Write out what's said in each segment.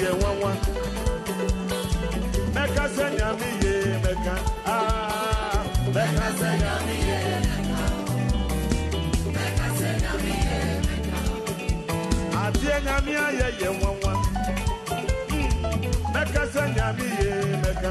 yẹ wọn wọn. mɛka sɛ nyame ye mɛka mɛka sɛ nyame ye adeɛ nyame ayɛ yɛ nwanwa mɛka sɛ nyame ye mɛka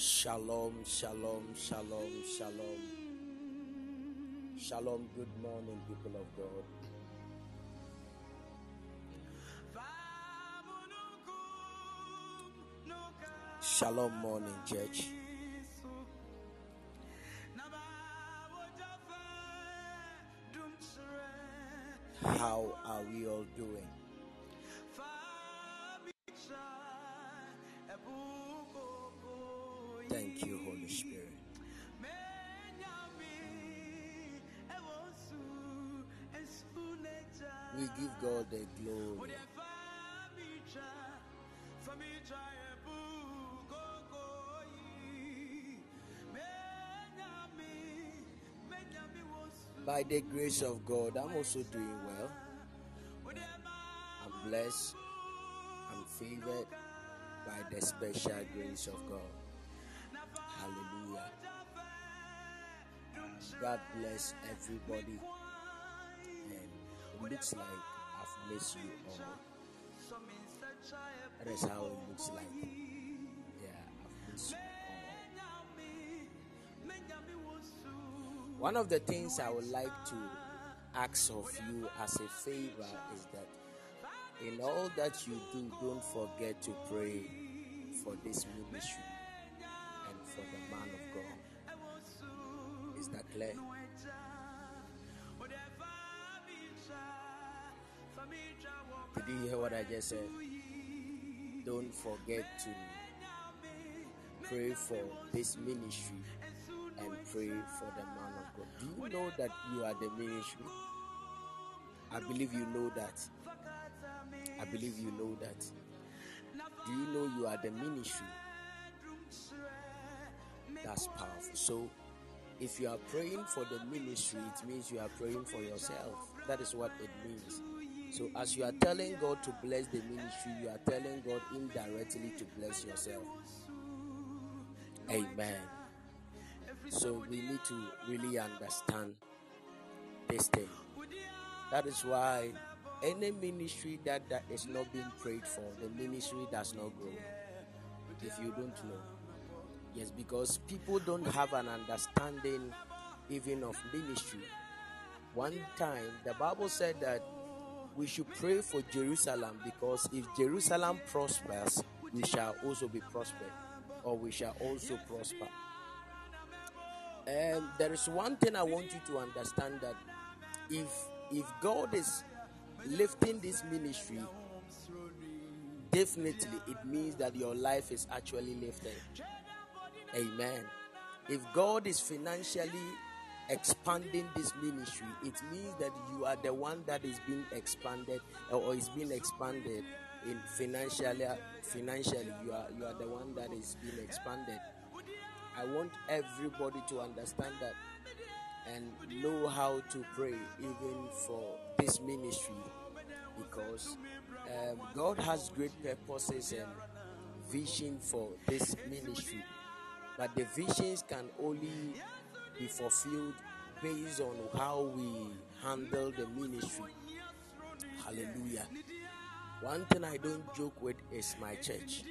Shalom, shalom, shalom, shalom. Shalom, good morning, people of God. Shalom, morning, church. How are we all doing? We give God the glory. By the grace of God, I'm also doing well. I'm blessed. I'm favored by the special grace of God. Hallelujah. God bless everybody. Looks like I've missed you all. That is how it looks like. Yeah, I've missed you all. One of the things I would like to ask of you as a favor is that in all that you do, don't forget to pray for this ministry and for the man of God. Is that clear? Did you hear what I just said? Don't forget to pray for this ministry and pray for the man of God. Do you know that you are the ministry? I believe you know that. I believe you know that. Do you know you are the ministry? That's powerful. So, if you are praying for the ministry, it means you are praying for yourself. That is what it means. So, as you are telling God to bless the ministry, you are telling God indirectly to bless yourself. Amen. So, we need to really understand this thing. That is why any ministry that, that is not being prayed for, the ministry does not grow. If you don't know. Yes, because people don't have an understanding even of ministry. One time, the Bible said that we should pray for Jerusalem because if Jerusalem prospers, we shall also be prospered, or we shall also prosper. And there is one thing I want you to understand that if if God is lifting this ministry, definitely it means that your life is actually lifted. Amen. If God is financially expanding this ministry, it means that you are the one that is being expanded or is being expanded in financially financially you are you are the one that is being expanded. I want everybody to understand that and know how to pray even for this ministry because um, God has great purposes and vision for this ministry. But the visions can only be fulfilled based on how we handle the ministry. Hallelujah. One thing I don't joke with is my church.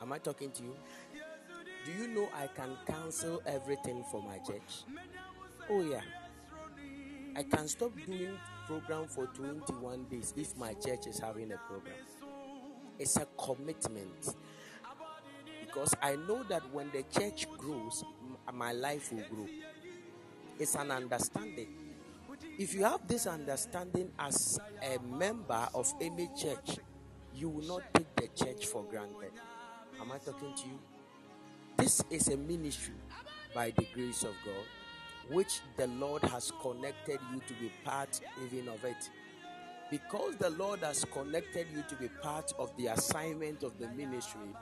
Am I talking to you? Do you know I can cancel everything for my church? Oh yeah. I can stop doing program for 21 days if my church is having a program. It's a commitment. Because I know that when the church grows, my life will grow. It's an understanding. If you have this understanding as a member of any church, you will not take the church for granted. Am I talking to you? This is a ministry by the grace of God, which the Lord has connected you to be part even of it. Because the Lord has connected you to be part of the assignment of the ministry,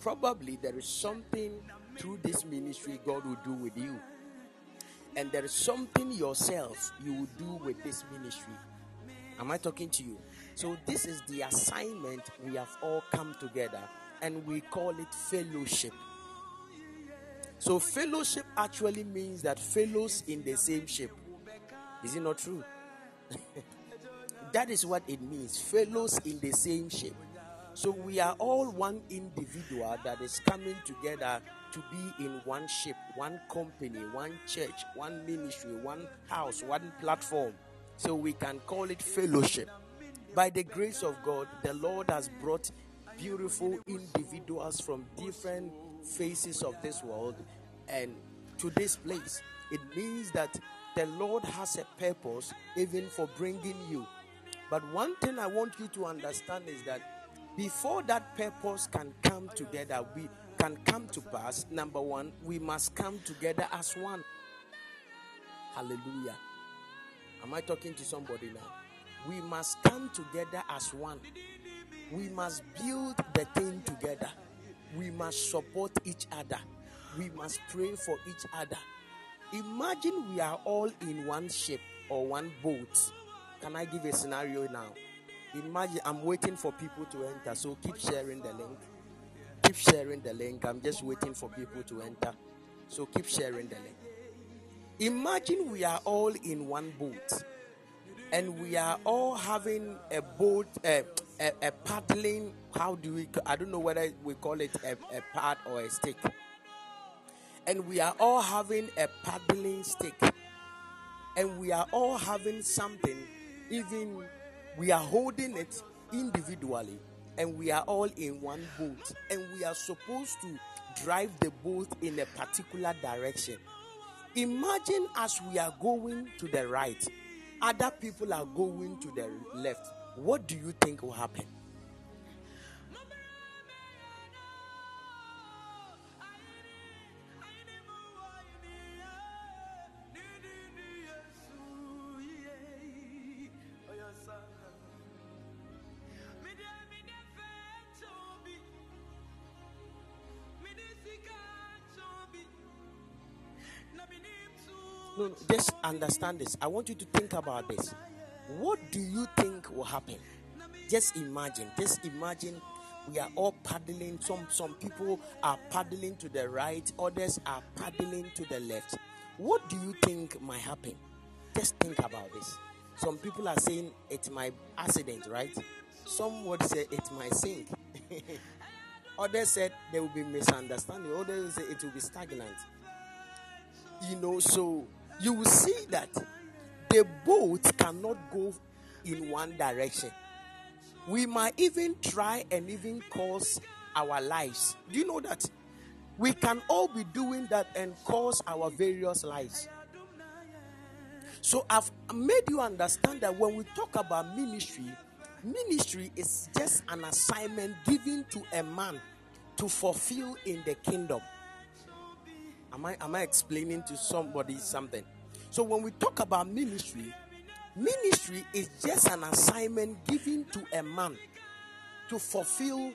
probably there is something through this ministry God will do with you. And there is something yourself you will do with this ministry. Am I talking to you? So, this is the assignment we have all come together, and we call it fellowship. So, fellowship actually means that fellows in the same ship. Is it not true? that is what it means fellows in the same ship. So, we are all one individual that is coming together to be in one ship, one company, one church, one ministry, one house, one platform. So, we can call it fellowship. By the grace of God, the Lord has brought beautiful individuals from different faces of this world and to this place. It means that the Lord has a purpose even for bringing you. But one thing I want you to understand is that before that purpose can come together, we can come to pass. Number one, we must come together as one. Hallelujah. Am I talking to somebody now? We must come together as one. We must build the thing together. We must support each other. We must pray for each other. Imagine we are all in one ship or one boat. Can I give a scenario now? Imagine I'm waiting for people to enter, so keep sharing the link. Keep sharing the link. I'm just waiting for people to enter, so keep sharing the link. Imagine we are all in one boat and we are all having a boat, uh, a, a paddling. How do we? I don't know whether we call it a, a pad or a stick. And we are all having a paddling stick, and we are all having something. Even we are holding it individually, and we are all in one boat, and we are supposed to drive the boat in a particular direction. Imagine as we are going to the right, other people are going to the left. What do you think will happen? Understand this. I want you to think about this. What do you think will happen? Just imagine. Just imagine we are all paddling. Some some people are paddling to the right, others are paddling to the left. What do you think might happen? Just think about this. Some people are saying it's my accident, right? Some would say it might sink. Others said there will be misunderstanding. Others say it will be stagnant. You know, so you will see that the boat cannot go in one direction. We might even try and even cause our lives. Do you know that? We can all be doing that and cause our various lives. So I've made you understand that when we talk about ministry, ministry is just an assignment given to a man to fulfill in the kingdom. Am I am I explaining to somebody something? So when we talk about ministry, ministry is just an assignment given to a man to fulfill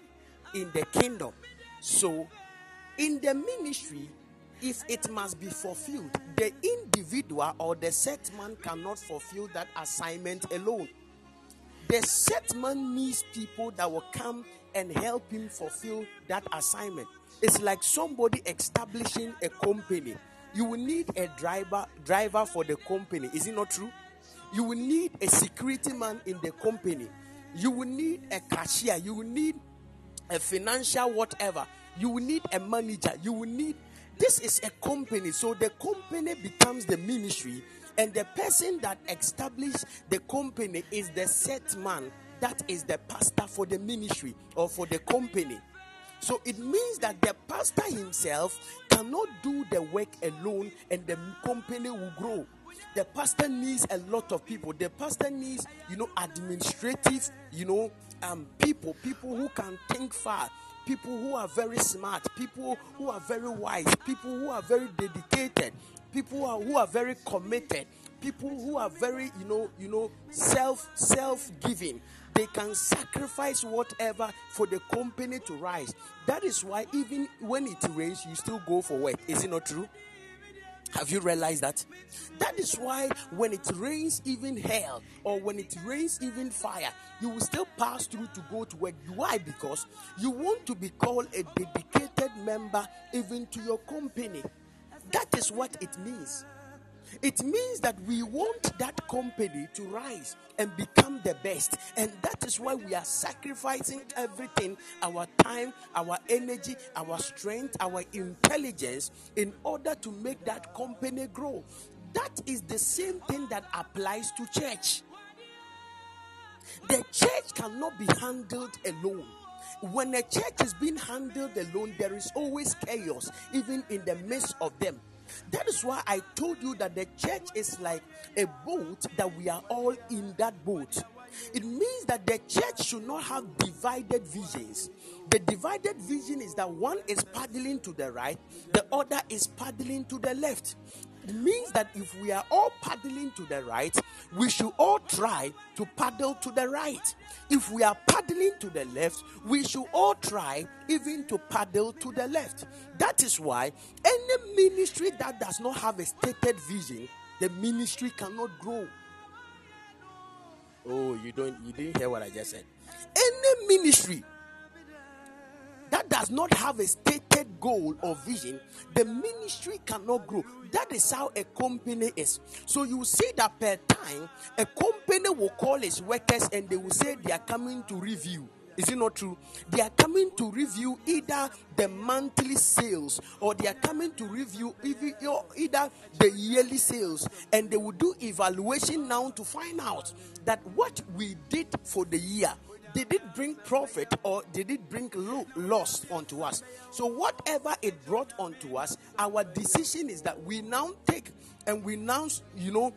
in the kingdom. So in the ministry, if it must be fulfilled, the individual or the set man cannot fulfill that assignment alone. The set man needs people that will come and help him fulfill that assignment. It's like somebody establishing a company. You will need a driver driver for the company. Is it not true? You will need a security man in the company. You will need a cashier. You will need a financial whatever. You will need a manager. You will need this is a company. So the company becomes the ministry, and the person that established the company is the set man. That is the pastor for the ministry or for the company. So it means that the pastor himself cannot do the work alone and the company will grow. The pastor needs a lot of people. The pastor needs, you know, administrative, you know, um, people, people who can think far, people who are very smart, people who are very wise, people who are very dedicated, people who are, who are very committed, people who are very, you know, you know, self self giving. They can sacrifice whatever for the company to rise. That is why even when it rains, you still go for work. Is it not true? Have you realized that? That is why when it rains even hell or when it rains even fire, you will still pass through to go to work. Why? Because you want to be called a dedicated member even to your company. That is what it means. It means that we want that company to rise and become the best. And that is why we are sacrificing everything our time, our energy, our strength, our intelligence in order to make that company grow. That is the same thing that applies to church. The church cannot be handled alone. When a church is being handled alone, there is always chaos, even in the midst of them. That is why I told you that the church is like a boat that we are all in that boat. It means that the church should not have divided visions. The divided vision is that one is paddling to the right, the other is paddling to the left. Means that if we are all paddling to the right, we should all try to paddle to the right. If we are paddling to the left, we should all try even to paddle to the left. That is why any ministry that does not have a stated vision, the ministry cannot grow. Oh, you don't you didn't hear what I just said. Any ministry that does not have a stated goal or vision, the ministry cannot grow. That is how a company is. So you see that per time, a company will call its workers and they will say they are coming to review. Is it not true? They are coming to review either the monthly sales or they are coming to review either the yearly sales and they will do evaluation now to find out that what we did for the year did it bring profit or did it bring lo- loss onto us? So, whatever it brought onto us, our decision is that we now take and we now, you know,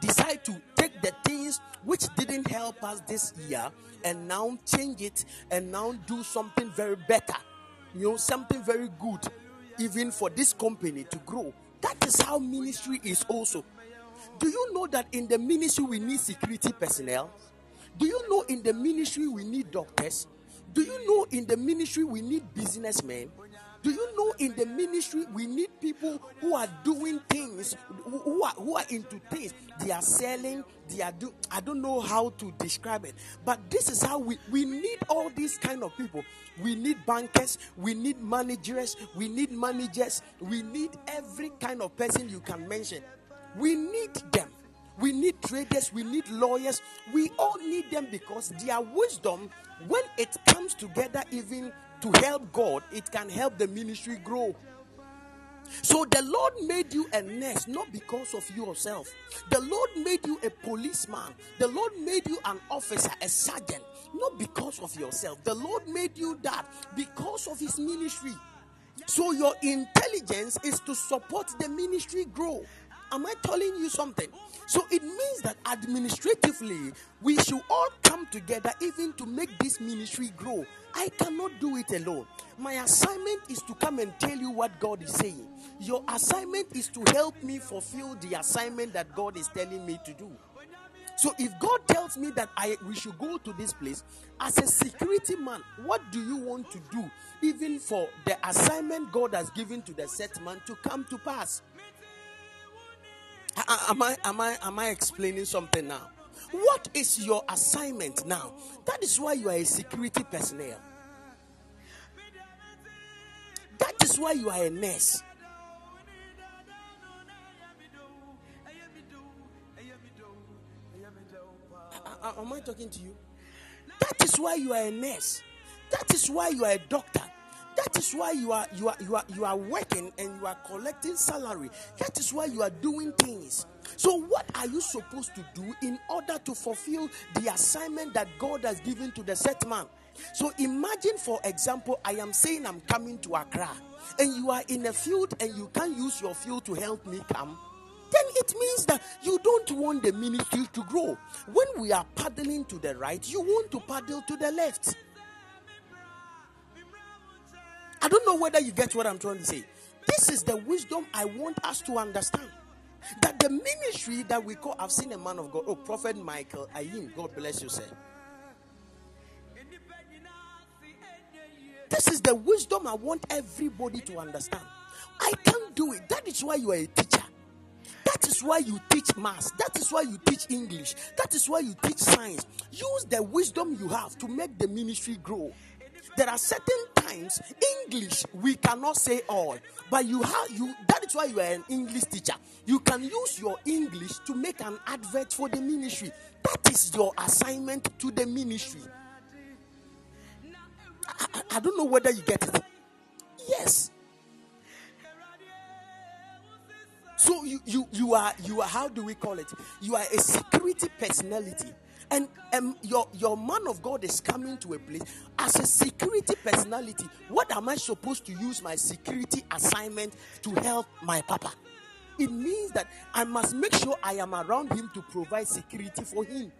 decide to take the things which didn't help us this year and now change it and now do something very better, you know, something very good, even for this company to grow. That is how ministry is also. Do you know that in the ministry we need security personnel? Do you know in the ministry we need doctors? Do you know in the ministry we need businessmen? Do you know in the ministry we need people who are doing things, who- are who are into things. They are selling, they are do I don't know how to describe it, but this is how we we need all these kind of people. We need bankers, we need managers, we need managers, we need every kind of person you can mention. We need them. We need traders, we need lawyers, we all need them because their wisdom, when it comes together, even to help God, it can help the ministry grow. So the Lord made you a nurse not because of yourself. The Lord made you a policeman. The Lord made you an officer, a sergeant, not because of yourself. The Lord made you that because of his ministry. So your intelligence is to support the ministry grow. Am I telling you something? So it means that administratively we should all come together even to make this ministry grow. I cannot do it alone. My assignment is to come and tell you what God is saying. Your assignment is to help me fulfill the assignment that God is telling me to do. So if God tells me that I we should go to this place as a security man, what do you want to do even for the assignment God has given to the set man to come to pass? Am I am I am I explaining something now? What is your assignment now? That is why you are a security personnel. That is why you are a nurse. Am I talking to you? That is why you are a nurse. That is why you are a doctor. That is why you are you are you are you are working and you are collecting salary. That is why you are doing things. So what are you supposed to do in order to fulfill the assignment that God has given to the set man? So imagine for example I am saying I'm coming to Accra and you are in a field and you can't use your field to help me come then it means that you don't want the ministry to grow. When we are paddling to the right, you want to paddle to the left. I don't know whether you get what I'm trying to say. This is the wisdom I want us to understand. That the ministry that we call, I've seen a man of God, oh, Prophet Michael Ayim, God bless you, sir. This is the wisdom I want everybody to understand. I can't do it. That is why you are a teacher. That is why you teach maths. That is why you teach English. That is why you teach science. Use the wisdom you have to make the ministry grow. There are certain English we cannot say all, but you have you. That is why you are an English teacher. You can use your English to make an advert for the ministry. That is your assignment to the ministry. I, I- I don't know whether you get it. Yes. So you you you are you are how do we call it? You are a security personality. And um, your your man of God is coming to a place as a security personality. What am I supposed to use my security assignment to help my papa? It means that I must make sure I am around him to provide security for him.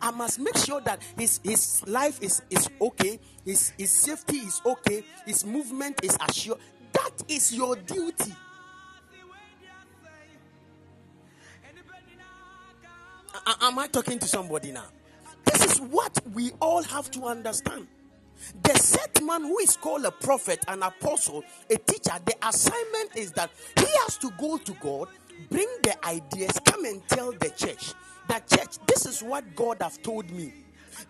I must make sure that his his life is is okay, his his safety is okay, his movement is assured. That is your duty. Am I talking to somebody now? This is what we all have to understand. The set man who is called a prophet, an apostle, a teacher, the assignment is that he has to go to God, bring the ideas, come and tell the church that church, this is what God have told me.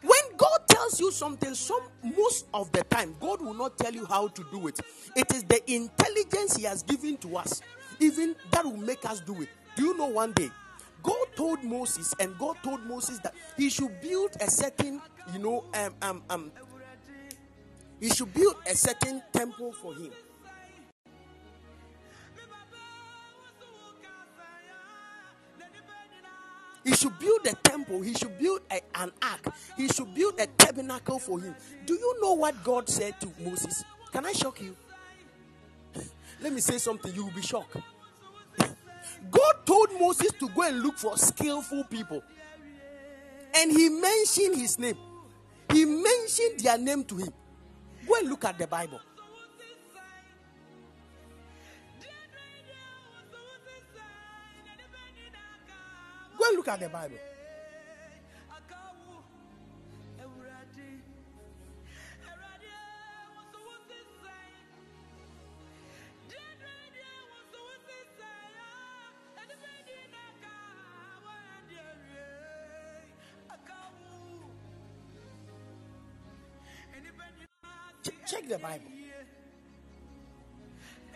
When God tells you something, some most of the time, God will not tell you how to do it. It is the intelligence He has given to us, even that will make us do it. Do you know one day? God told Moses, and God told Moses that he should build a certain, you know, um, um, um, he should build a certain temple for him. He should build a temple. He should build a- an ark. He should build a tabernacle for him. Do you know what God said to Moses? Can I shock you? Let me say something. You will be shocked. God told Moses to go and look for skillful people. And he mentioned his name. He mentioned their name to him. Go and look at the Bible. Go and look at the Bible. The Bible.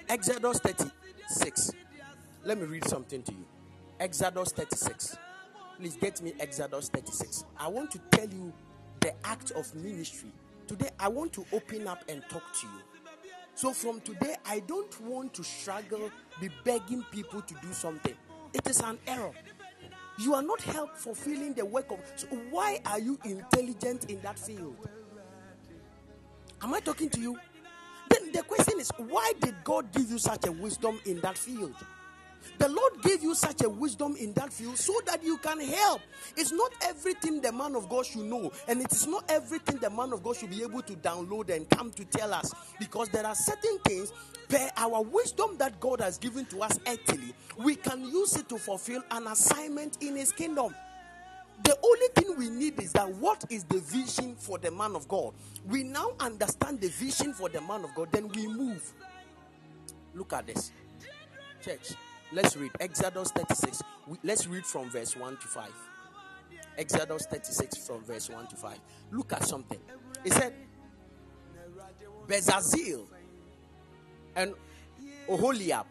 Exodus 36. Let me read something to you. Exodus 36. Please get me Exodus 36. I want to tell you the act of ministry. Today, I want to open up and talk to you. So, from today, I don't want to struggle, be begging people to do something. It is an error. You are not help fulfilling the work of. So, why are you intelligent in that field? Am I talking to you? Then the question is, why did God give you such a wisdom in that field? The Lord gave you such a wisdom in that field so that you can help. It's not everything the man of God should know, and it is not everything the man of God should be able to download and come to tell us because there are certain things per our wisdom that God has given to us earthly, we can use it to fulfill an assignment in His kingdom. The only thing we need is that what is the vision for the man of God? We now understand the vision for the man of God, then we move. Look at this, church. Let's read Exodus 36. We- Let's read from verse 1 to 5. Exodus 36 from verse 1 to 5. Look at something. It said, Bezalel and Oholiab,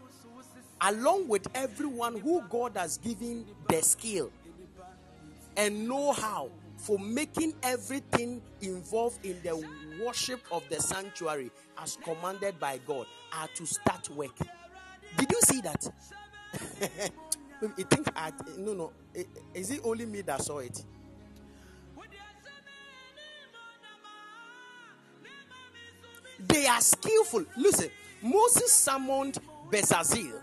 along with everyone who God has given the skill and know how for making everything involved in the worship of the sanctuary as commanded by God are to start work. Did you see that? you think I no no is it only me that saw it? They are skillful. Listen, Moses summoned Bezalel.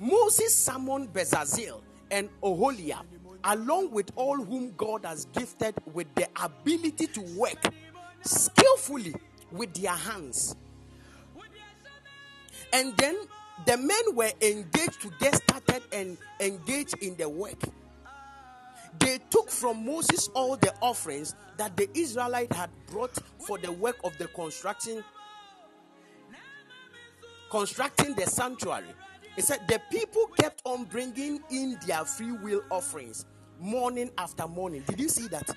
Moses summoned Bezalel and Oholiab, along with all whom God has gifted with the ability to work skillfully with their hands. And then the men were engaged to get started and engage in the work. They took from Moses all the offerings that the Israelite had brought for the work of the construction constructing the sanctuary. It said the people kept on bringing in their free will offerings morning after morning. Did you see that?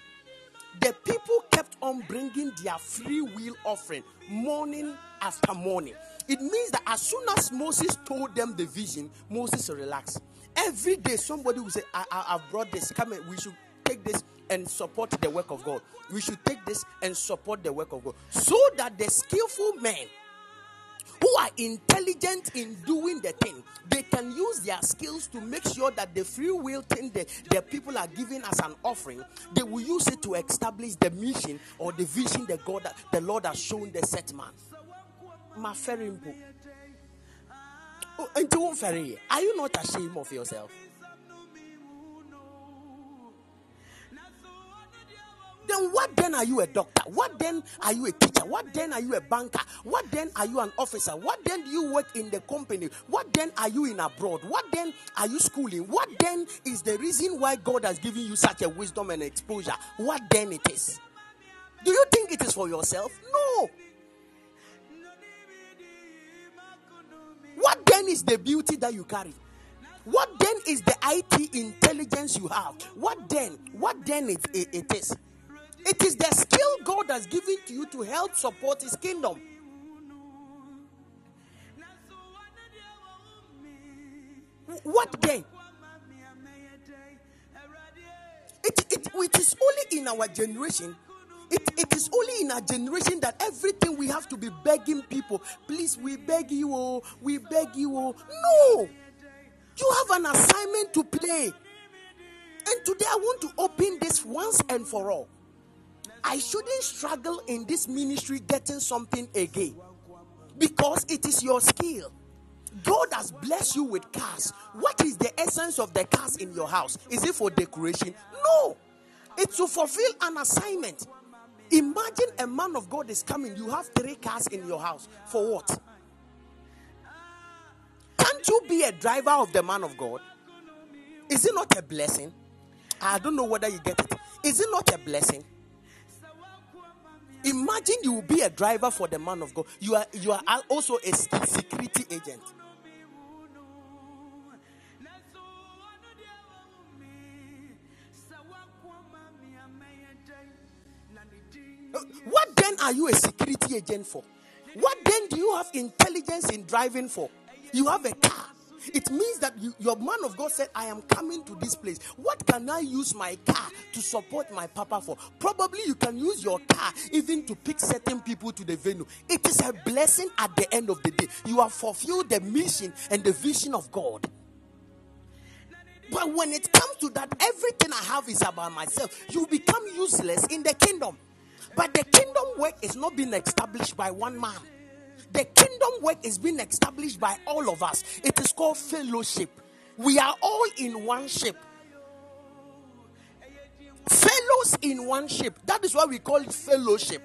The people kept on bringing their free will offering morning after morning. It means that as soon as Moses told them the vision, Moses relaxed. Every day, somebody will say, I, I, I've brought this. Come in, we should take this and support the work of God. We should take this and support the work of God. So that the skillful men who are intelligent in doing the thing, they can use their skills to make sure that the free will thing that the people are giving as an offering, they will use it to establish the mission or the vision that God, the Lord has shown the set man. Mpo. Oh. Are you not ashamed of yourself? Then what then are you a doctor? What then are you a teacher? What then are you a banker? What then are you an officer? What then do you work in the company? What then are you in abroad? What then are you schooling? What then is the reason why God has given you such a wisdom and exposure? What then it is? Do you think it is for yourself? No. What then is the beauty that you carry? What then is the IT intelligence you have? What then? What then it, it, it is? It is the skill God has given to you to help support His kingdom. What then? It, it, it is only in our generation. It, it is only in our generation that everything we have to be begging people. Please, we beg you, oh, we beg you. Oh. No, you have an assignment to play. And today I want to open this once and for all. I shouldn't struggle in this ministry getting something again because it is your skill. God has blessed you with cars. What is the essence of the cars in your house? Is it for decoration? No, it's to fulfill an assignment. Imagine a man of God is coming, you have three cars in your house. For what? Can't you be a driver of the man of God? Is it not a blessing? I don't know whether you get it. Is it not a blessing? Imagine you will be a driver for the man of God. You are you are also a security agent. What then are you a security agent for? What then do you have intelligence in driving for? You have a car. It means that you, your man of God said, I am coming to this place. What can I use my car to support my papa for? Probably you can use your car even to pick certain people to the venue. It is a blessing at the end of the day. You have fulfilled the mission and the vision of God. But when it comes to that, everything I have is about myself. You become useless in the kingdom. But the kingdom work is not being established by one man. The kingdom work is being established by all of us. It is called fellowship. We are all in one ship. Fellows in one ship. That is why we call it fellowship.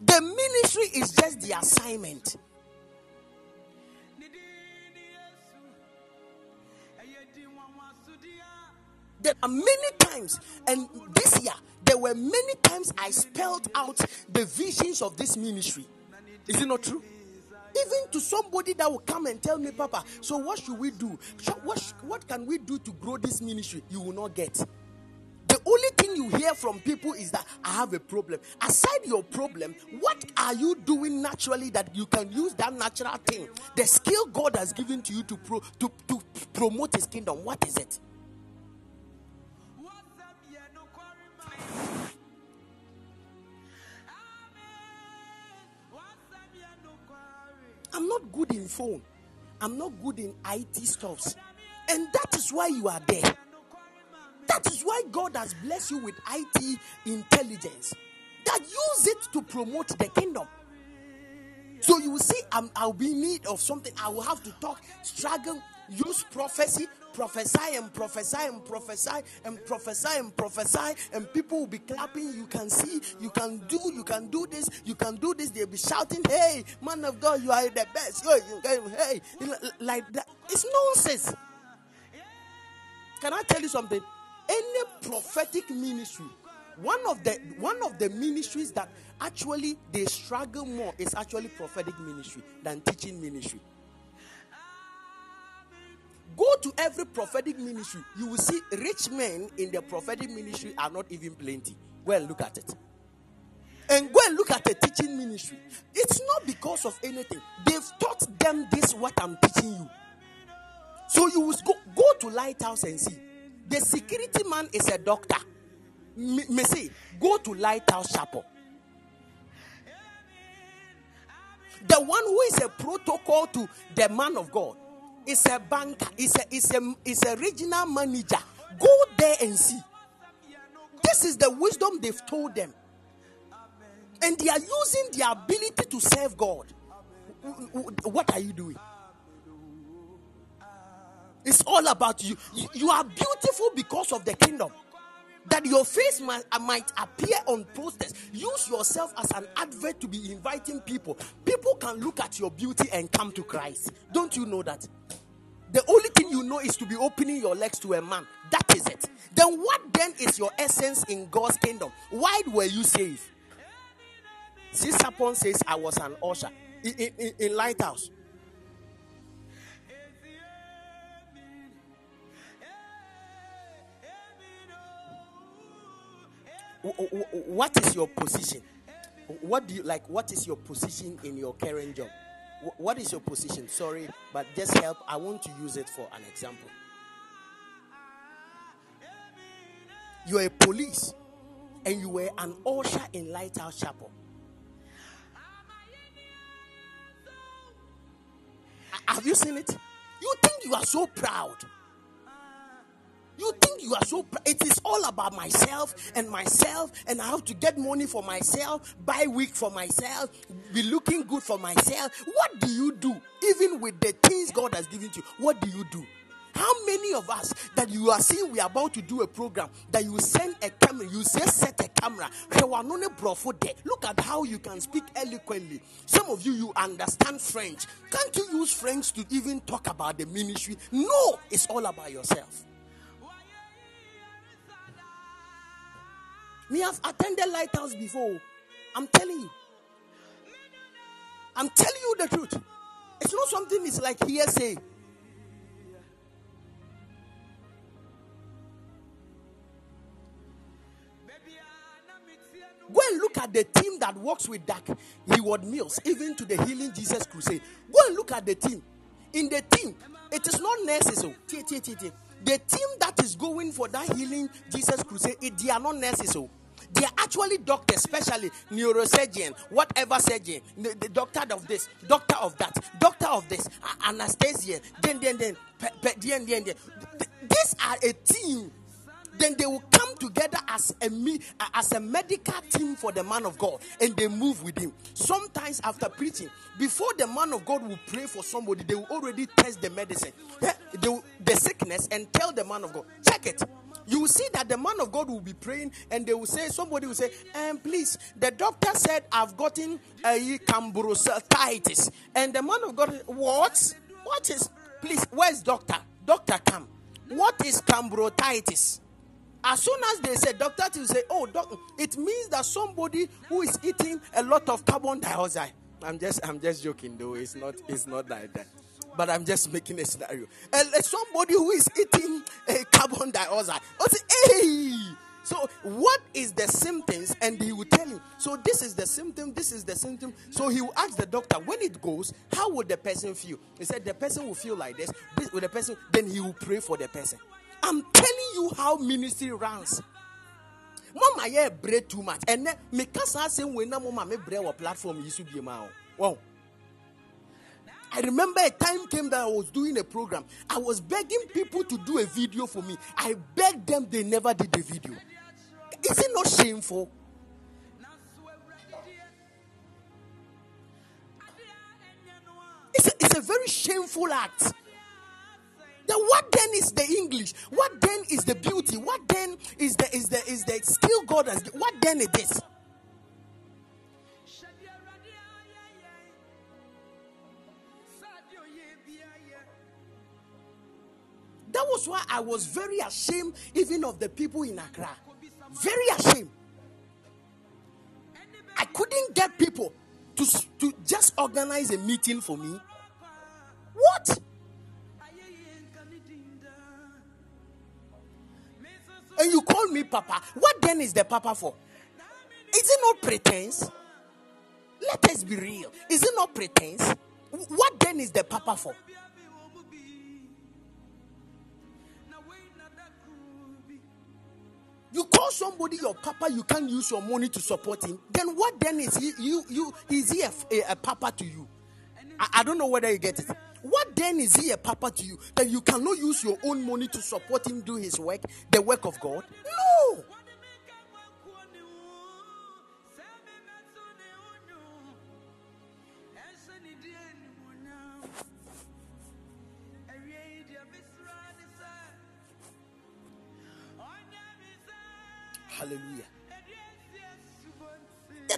The ministry is just the assignment. There are many times, and this year, there were many times I spelled out the visions of this ministry. Is it not true? Even to somebody that will come and tell me, Papa, so what should we do? What, what can we do to grow this ministry? You will not get. The only thing you hear from people is that I have a problem. Aside your problem, what are you doing naturally that you can use that natural thing? The skill God has given to you to, pro- to, to promote His kingdom. What is it? I'm not good in phone. I'm not good in IT stuffs. And that is why you are there. That is why God has blessed you with IT intelligence. That use it to promote the kingdom. So you will see, I'm, I'll be in need of something. I will have to talk, struggle, use prophecy, prophesy and prophesy and prophesy and prophesy and prophesy, and people will be clapping. You can see, you can do, you can do this, you can do this. They'll be shouting, "Hey, man of God, you are the best!" Hey, like that. It's nonsense. Can I tell you something? Any prophetic ministry, one of the one of the ministries that actually they struggle more is actually prophetic ministry than teaching ministry. Go to every prophetic ministry, you will see rich men in the prophetic ministry are not even plenty. And look at it. And go and look at the teaching ministry. It's not because of anything. They've taught them this, what I'm teaching you. So you will go, go to Lighthouse and see. The security man is a doctor. Me, me say, go to Lighthouse Chapel. The one who is a protocol to the man of God is a banker, is a is a is a regional manager. Go there and see. This is the wisdom they've told them. And they are using their ability to serve God. What are you doing? It's all about. You, you are beautiful because of the kingdom. That your face might, uh, might appear on posters. Use yourself as an advert to be inviting people. People can look at your beauty and come to Christ. Don't you know that? The only thing you know is to be opening your legs to a man. That is it. Then what then is your essence in God's kingdom? Why were you saved? See, Sapon says, I was an usher in, in- in Lighthouse. What is your position? What do you like? What is your position in your current job? What is your position? Sorry, but just help. I want to use it for an example. You are a police and you were an usher in Lighthouse Chapel. Have you seen it? You think you are so proud. You think you are so it is all about myself and myself and I have to get money for myself, buy wig for myself, be looking good for myself. What do you do? Even with the things God has given to you, what do you do? How many of us that you are seeing we are about to do a program that you send a camera, you say set a camera. Look at how you can speak eloquently. Some of you you understand French. Can't you use French to even talk about the ministry? No, it's all about yourself. Me have attended lighthouse before. I'm telling you. I'm telling you the truth. It's not something it's like hearsay. Go and look at the team that works with Dag Heward Mills, even to the Healing Jesus Crusade. Go and look at the team. In the team, it is not tie. the team that is going for that Healing Jesus Crusade, it, they are not nurses. They are actually doctors, especially neurosurgeon, whatever surgeon, the, the doctor of this, doctor of that, doctor of this, anesthesia, then, then, then, then, then, then. Th- These are a team then they will come together as a me as a medical team for the man of God and they move with him. Sometimes after preaching, before the man of God will pray for somebody, they will already test the medicine, will- the sickness, and tell the man of God, check it. You will see that the man of God will be praying, and they will say, somebody will say, um, please, the doctor said I've gotten a cambrositis. And the man of God, what? What is please, where's doctor? Doctor come. What is cambrositis? As soon as they say doctor will say, oh, doc, it means that somebody who is eating a lot of carbon dioxide. I'm just I'm just joking though. It's not it's not like that. But I'm just making a scenario. And uh, somebody who is eating a carbon dioxide. Say, hey. So what is the symptoms? And he will tell you. So this is the symptom. This is the symptom. So he will ask the doctor when it goes. How would the person feel? He said the person will feel like this. This with the person. Then he will pray for the person. I'm telling you how ministry runs. Mama yeah bread too much. And then me kasa same way na mama me bread or platform you should be ma. Wow. I remember a time came that I was doing a program. I was begging people to do a video for me. I begged them, they never did the video. Is it not shameful? It's a, it's a very shameful act. Then what then is the English? What then is the beauty? What then is the is the is the skill God has? What then is? That was why I was very ashamed, even of the people in Accra. Very ashamed. I couldn't get people to, to just organize a meeting for me. What? And you call me Papa. What then is the Papa for? Is it not pretense? Let us be real. Is it not pretense? What then is the Papa for? You call somebody your papa, you can't use your money to support him. Then what then is he? You you is he a, a, a papa to you? I, I don't know whether you get it. What then is he a papa to you that you cannot use your own money to support him do his work, the work of God? No.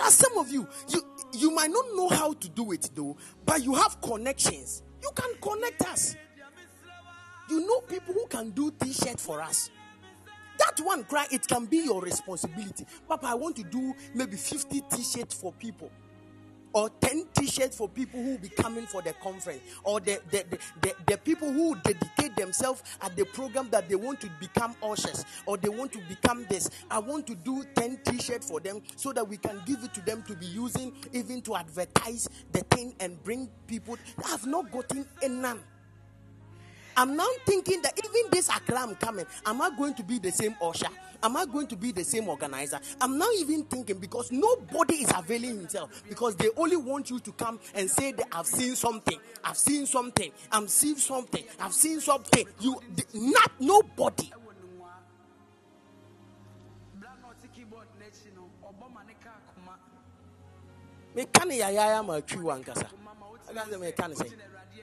There are some of you, you you might not know how to do it though, but you have connections. You can connect us. You know people who can do t-shirt for us. That one cry, it can be your responsibility. Papa, I want to do maybe 50 t-shirts for people. Or 10 t-shirts for people who will be coming for the conference. Or the, the, the, the, the people who dedicate themselves at the program that they want to become ushers. Or they want to become this. I want to do 10 t-shirts for them so that we can give it to them to be using even to advertise the thing and bring people. I have not gotten none. I'm now thinking that even this Accra I'm coming, am I going to be the same usher? Am I going to be the same organizer? I'm now even thinking because nobody is availing himself because they only want you to come and say that I've seen something, I've seen something, I'm seeing something, I've seen something. You not nobody.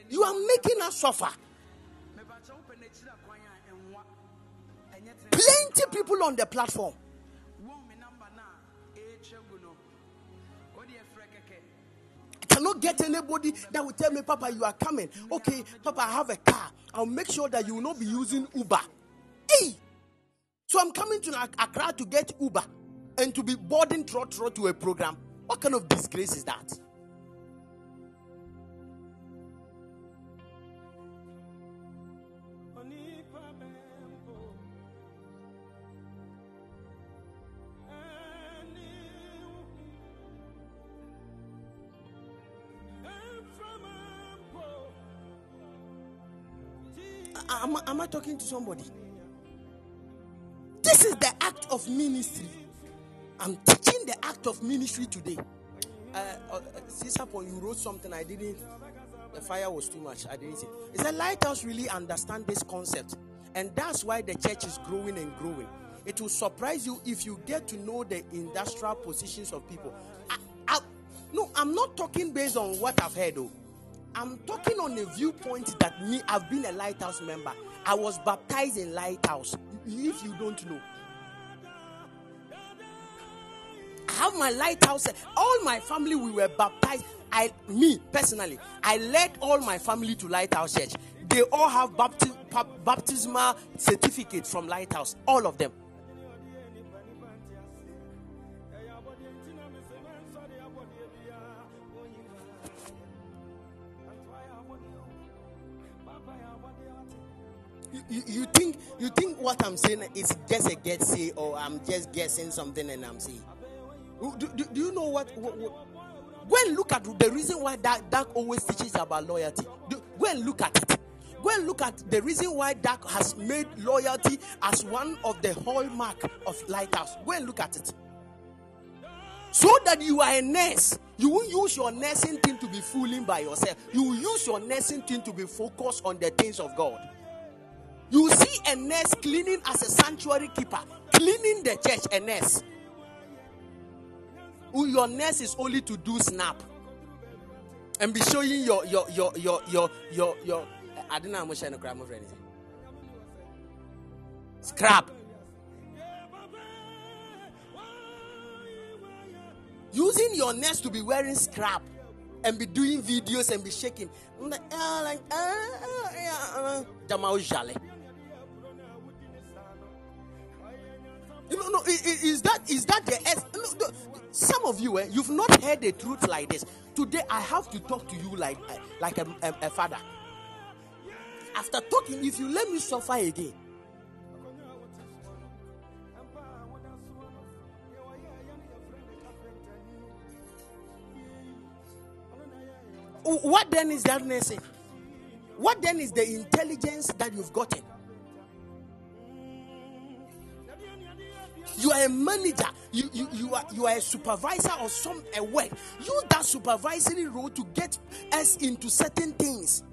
You are making us suffer. Plenty people on the platform. I cannot get anybody that will tell me, Papa, you are coming. Okay, Papa, I have a car. I'll make sure that you will not be using Uber. Hey! So I'm coming to Ac- Accra to get Uber and to be boarding trot trot to a program. What kind of disgrace is that? Talking to somebody? This is the act of ministry. I'm teaching the act of ministry today. Uh, uh, you wrote something I didn't. The fire was too much. I didn't see. It's a lighthouse really understand this concept, and that's why the church is growing and growing. It will surprise you if you get to know the industrial positions of people. I, I, no, I'm not talking based on what I've heard. Though. I'm talking on a viewpoint that me, I've been a lighthouse member. I was baptized in lighthouse. If you don't know, I have my lighthouse. All my family we were baptized. I, me personally, I led all my family to Lighthouse Church. They all have bapti- baptismal certificate from Lighthouse. All of them. You, you, think you think what I'm saying is just a get say or I'm just guessing something and I'm saying. Do, do, do you know what, what, what? Look at the reason why that Dag always teaches about loyalty. Do, go and look at it. Go and look at the reason why Dag has made loyalty as one of the hallmark of Lighthouse. Go and look at it. So that you are a nurse, you will use your nursing thing to be fooling by yourself. You will use your nursing thing to be focused on the things of God. You see a nurse cleaning as a sanctuary keeper, cleaning the church, a nurse. Who your nurse is only to do snap and be showing your your your your your your your I don't know how much I know crime of anything. Scrap. Using your nurse to be wearing scrap and be doing videos and be shaking. Ah. Jamal Jale. Is that is that the no, some of you, eh, you've not heard the truth like this. Today, I have to talk to you like eh, like a, a, a father. After talking, if you let me suffer again, what then is that nursing? What then is the intelligence that you've gotten? You are a manager. You, you, you, are, you are a supervisor of some a work. Use that supervisory role to get us into certain things.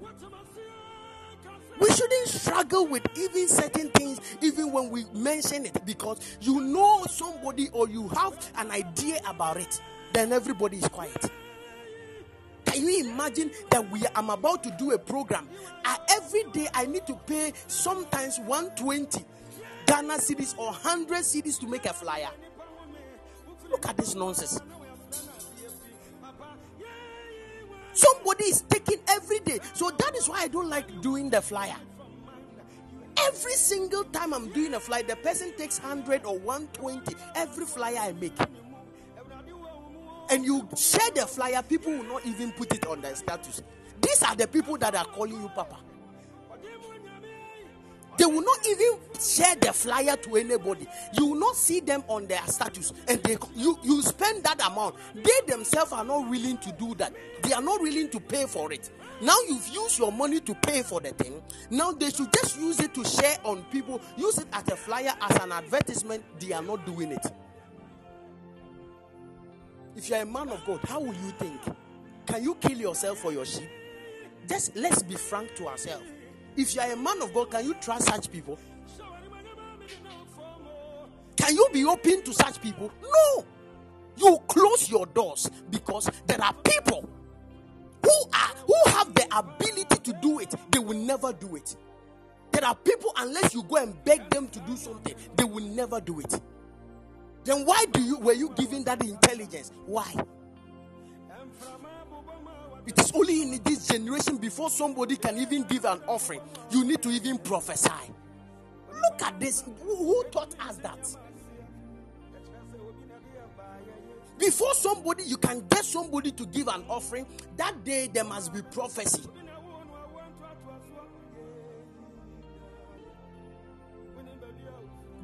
We shouldn't struggle with even certain things, even when we mention it, because you know somebody or you have an idea about it. Then everybody is quiet. Can you imagine that we I'm about to do a program? I, every day I need to pay sometimes 120 Ghana cedis or 100 cedis to make a flyer. Look at this nonsense. Somebody is taking every day. So that is why I don't like doing the flyer. Every single time I'm doing a flyer, the person takes 100 or 120 every flyer I make. And you share the flyer, people will not even put it on their status. These are the people that are calling you Papa. They will not even share the flyer to anybody. You will not see them on their status, and they you you spend that amount. They themselves are not willing to do that. They are not willing to pay for it. Now you've used your money to pay for the thing. Now they should just use it to share on people. Use it as a flyer as an advertisement. They are not doing it. If you are a man of God, how will you think? Can you kill yourself for your sheep? Just let's be frank to ourselves. If you are a man of God, can you trust such people? Can you be open to such people? No. You close your doors because there are people who are who have the ability to do it. They will never do it. There are people unless you go and beg them to do something, they will never do it. Then why do you were you given that intelligence? Why? It is only in this generation before somebody can even give an offering, you need to even prophesy. Look at this. Who, taught us that? Before somebody, you can get somebody to give an offering, that day there must be prophecy.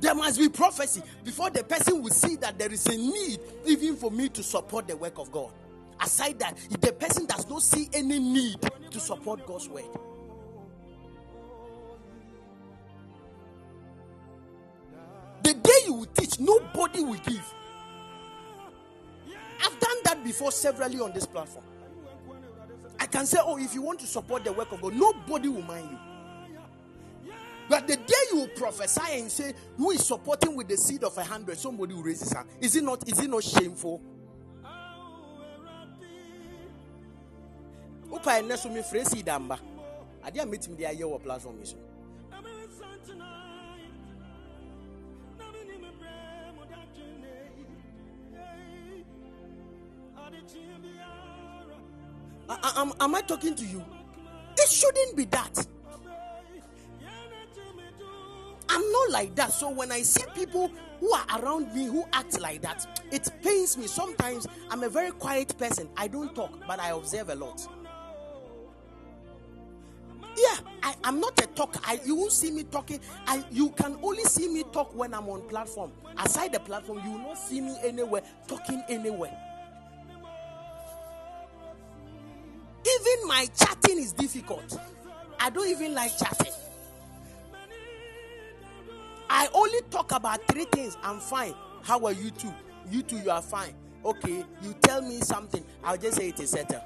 There must be prophecy before the person will see that there is a need, even for me to support the work of God aside that if the person does not see any need to support God's word. The day you will teach, nobody will give. I've done that before severally on this platform. I can say, oh, if you want to support the work of God, nobody will mind you. But the day you prophesy and say, who is supporting with the seed of a hundred, somebody will raise his hand. Is it not? Is it not shameful? Platform I- am, am I talking to you? It shouldn't be that. I'm not like that. So when I see people who are around me who act like that, it pains me. Sometimes I'm a very quiet person. I don't talk, but I observe a lot. I'm not a talker. I, you won't see me talking. I, you can only see me talk when I'm on platform. Aside the platform, you will not see me anywhere talking anywhere. Even my chatting is difficult. I don't even like chatting. I only talk about three things. I'm fine. How are you two? You two, you are fine. Okay, you tell me something. I'll just say it is settled.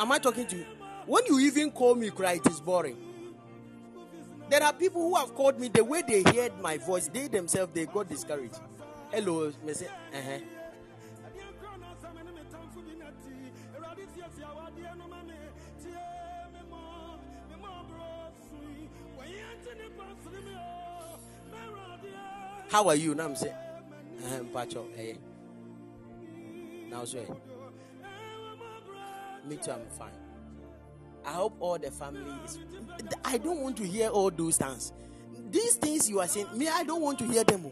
Am I talking to you? When you even call me cry, it is boring. There are people who have called me the way they heard my voice, they themselves they got discouraged. Hello, Mr. Uh-huh. How are you? Now I'm saying, uh, Pacho, hey. Now, sir. Me too, I'm fine. I hope all the family is. I don't want to hear all those things. These things you are saying, me, I don't want to hear them.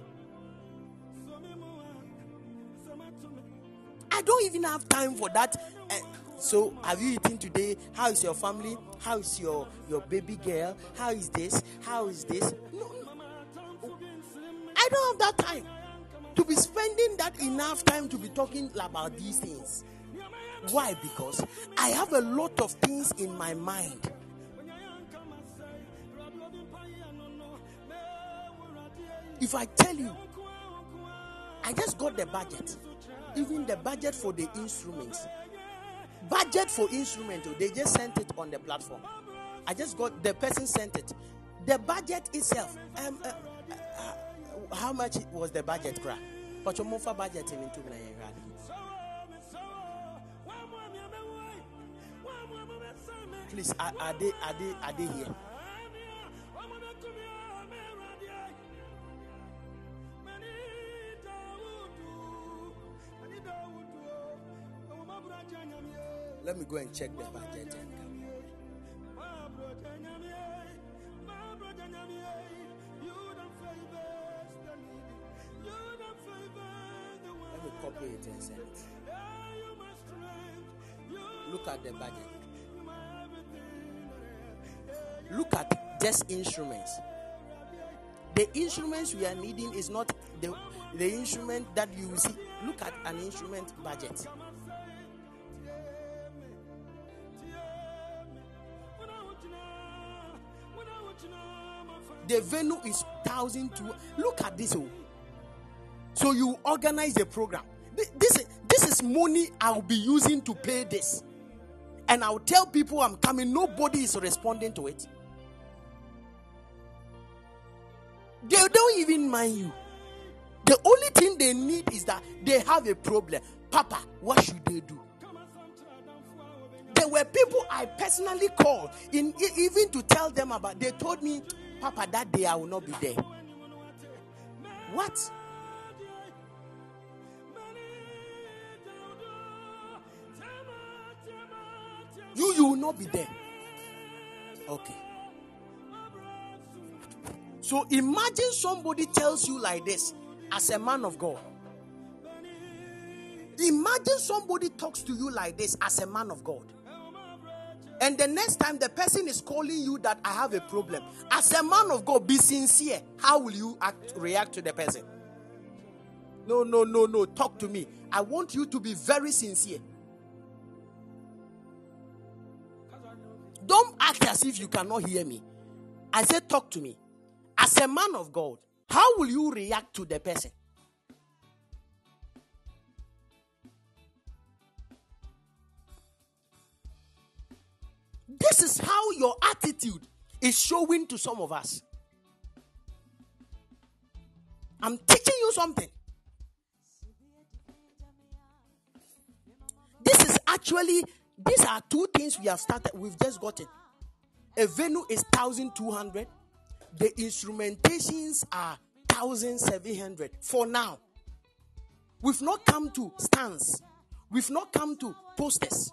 I don't even have time for that. Eh, so, have you eaten today? How is your family? How is your your baby girl? How is this? How is this? No, no. I don't have that time to be spending that enough time to be talking about these things. Why? Because I have a lot of things in my mind. If I tell you, I just got the budget, even the budget for the instruments, budget for instrument, oh, they just sent it on the platform. I just got the person sent it. The budget itself, um, uh, uh, uh, how much was the budget? But your budget in Please, are, are they are they are they here? Let me go and check the budget. Let me copy it and send it. Look at the budget. Look at just instruments. The instruments we are needing is not the, the instrument that you see. Look at an instrument budget. The venue is thousand two. Look at this. Oh. So you organize a program. Thi- This, this is money I'll be using to pay this. And I'll tell people I'm coming. Nobody is responding to it. They don't even mind you. The only thing they need is that they have a problem. Papa, what should they do? There were people I personally called in even to tell them about. They told me, Papa, that day I will not be there. What? You, you will not be there. Okay. So imagine somebody tells you like this as a man of God. Imagine somebody talks to you like this as a man of God. And the next time the person is calling you that I have a problem, as a man of God, be sincere. How will you act, react to the person? No, no, no, no. Talk to me. I want you to be very sincere. Don't act as if you cannot hear me. I said, talk to me. As a man of God, how will you react to the person? This is how your attitude is showing to some of us. I'm teaching you something. This is actually, these are two things we have started, we've just gotten. A venue is 1200, the instrumentations are 1700 for now. We've not come to stands, we've not come to posters.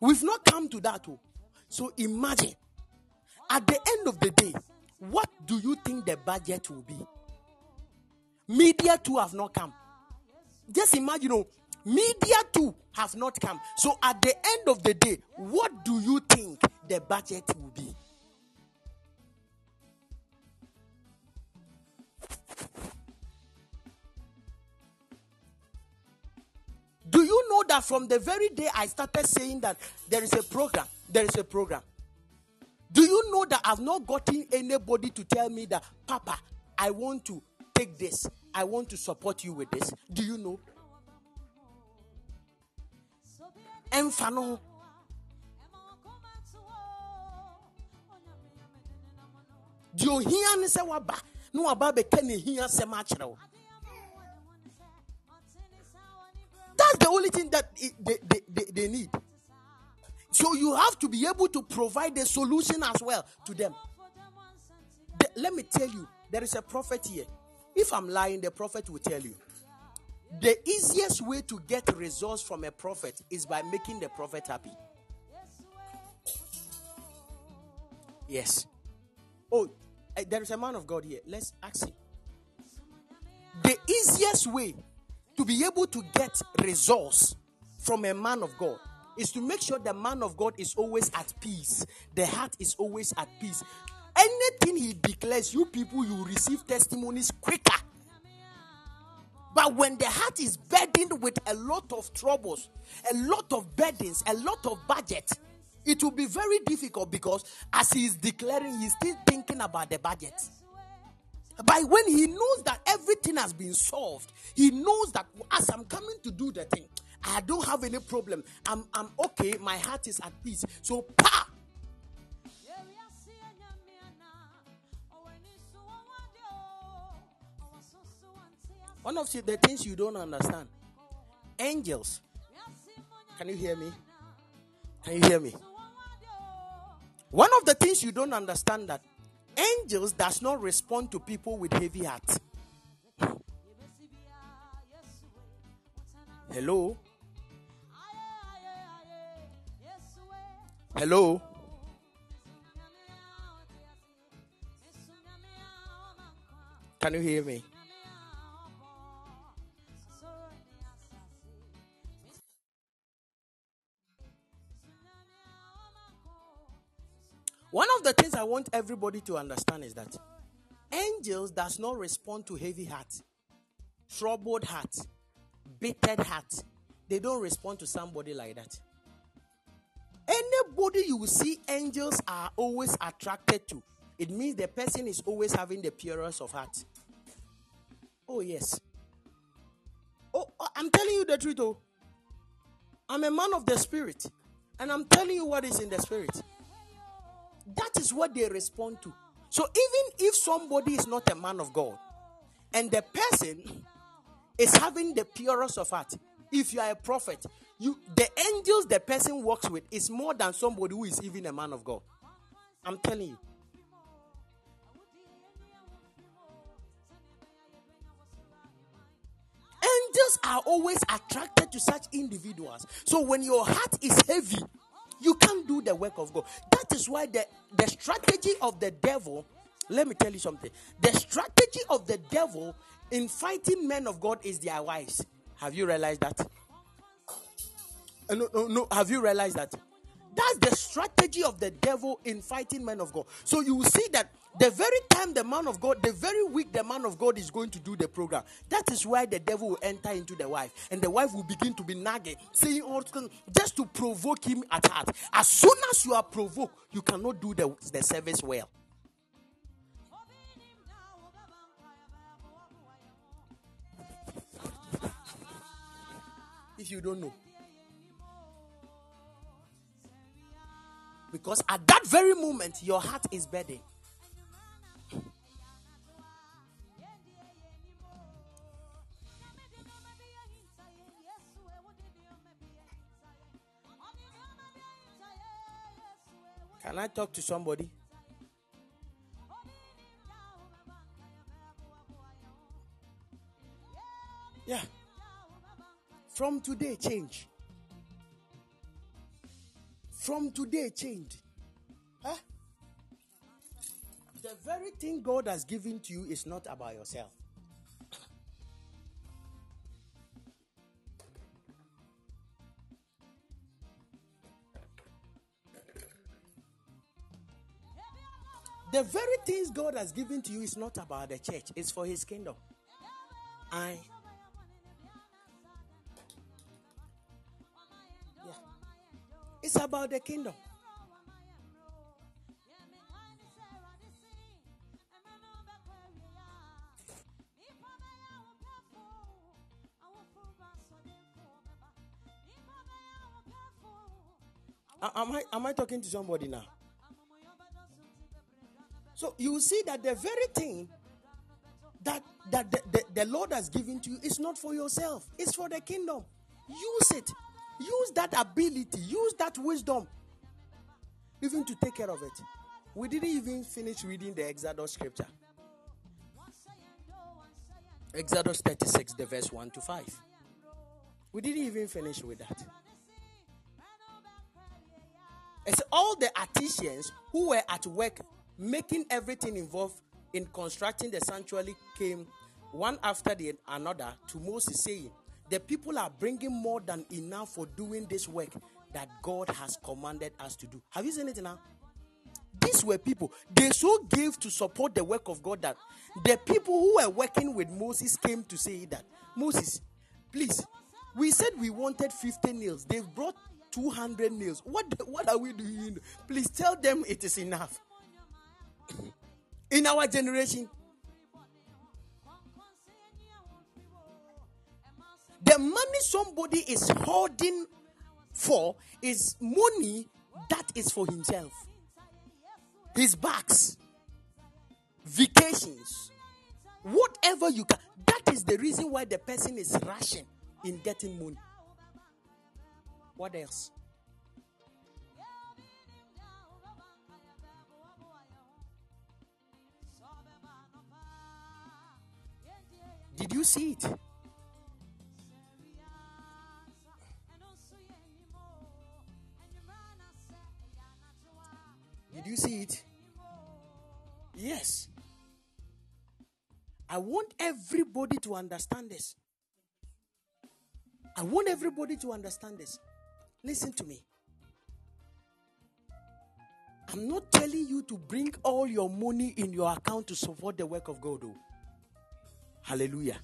We've not come to that. oh. So imagine at the end of the day, what do you think the budget will be? Media too have not come. Just imagine, oh, media too have not come. So at the end of the day, what do you think the budget will be? Do you know that from the very day I started saying that there is a program, there is a program? Do you know that I've not gotten anybody to tell me that, Papa, I want to take this, I want to support you with this? Do you know? Ɛmfa no ho. deɛ ohia ne sɛ waba na waba bɛka ne hia akyerɛ wo. That's the only thing that they, they, they, they need. So you have to be able to provide a solution as well to them. The- let me tell you there is a prophet here. If i'm lying the prophet will tell you the easiest way to get results from a prophet is by making the prophet happy yes Oh, eh, there is a man of God here. Let's ask him. The easiest way to be able to get results from a man of God is to make sure the man of God is always at peace. The heart is always at peace. Anything he declares, you people, you receive testimonies quicker. But when the heart is burdened with a lot of troubles, a lot of burdens, a lot of budget, it will be very difficult because as he is declaring, he's still thinking about the budget. But when he knows that everything has been solved, he knows that as I'm coming to do the thing, I don't have any problem. I'm, I'm okay. My heart is at peace. So, pa, one of the things you don't understand angels. Can you hear me? Can you hear me? One of the things you don't understand that angels does not respond to people with heavy heart. Hello? Hello? Can you hear me? Want everybody to understand is that angels does not respond to heavy heart, troubled heart, bitter heart. They don't respond to somebody like that. Anybody you see angels are always attracted to, it means the person is always having the purest of heart. Oh, yes. Oh, oh, I'm telling you the truth, oh. I'm a man of the spirit, and I'm telling you what is in the spirit. That is what they respond to. So even if somebody is not a man of God, and the person is having the purest of heart, if you are a prophet, you the angels the person works with is more than somebody who is even a man of God. I'm telling you. Angels are always attracted to such individuals. So when your heart is heavy, you can't do the work of God. That is why the, the strategy of the devil, let me tell you something. The strategy of the devil in fighting men of God is their wives. Have you realized that? Uh, No, no, no. Have you realized that? That's the strategy of the devil in fighting men of God. So you will see that the very time the man of God, the very week the man of God is going to do the program, that is why the devil will enter into the wife, and the wife will begin to be nagging, saying all things just to provoke him at heart. As soon as you are provoked, you cannot do the, the service well. If you don't know. Because at that very moment, your heart is burdened. Can I talk to somebody? Yeah. From today, change. From today, change. Huh? The very thing God has given to you is not about yourself. The very things God has given to you is not about the church, it's for His kingdom. I. It's about the kingdom. Am I am I talking to somebody now? So you see that the very thing that that the, the, the Lord has given to you is not for yourself, it's for the kingdom. Use it. Use that ability, use that wisdom, even to take care of it. We didn't even finish reading the Exodus scripture. Exodus 36, the verse 1 to 5. We didn't even finish with that. It's all the artisans who were at work making everything involved in constructing the sanctuary came one after the another to Moses saying, The people are bringing more than enough for doing this work that God has commanded us to do. Have you seen it now? These were people, they so gave to support the work of God that the people who were working with Moses came to say that Moses, please, we said we wanted 50 nails, they've brought 200 nails. What, what are we doing? Please tell them it is enough. In our generation, the money somebody is holding for is money that is for himself. His bags, vacations, whatever you can. That is the reason why the person is rushing in getting money. What else? Did you see it? Did you see it? Yes. I want everybody to understand this. I want everybody to understand this. Listen to me. I'm not telling you to bring all your money in your account to support the work of God, though. Hallelujah.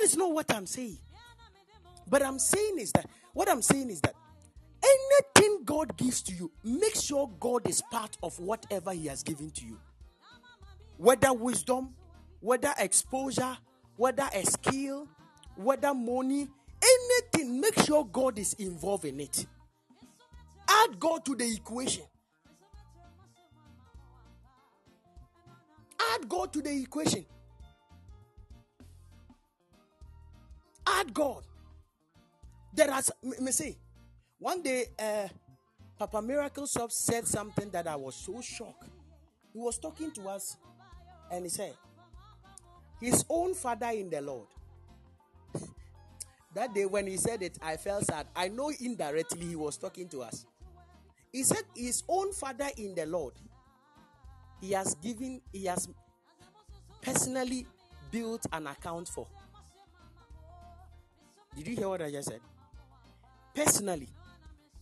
That is not what I'm saying. But I'm saying is that what I'm saying is that anything God gives to you, make sure God is part of whatever He has given to you. Whether wisdom, whether exposure, whether a skill, whether money, anything, make sure God is involved in it. Add God to the equation. Add God to the equation. Add God. There are, me say, one day, uh, Papa Miracle said something that I was so shocked. He was talking to us and he said, his own father in the Lord. that day when he said it, I felt sad. I know indirectly he was talking to us. He said his own father in the Lord, he has given, he has personally built an account for. Did you hear what I just said? Personally,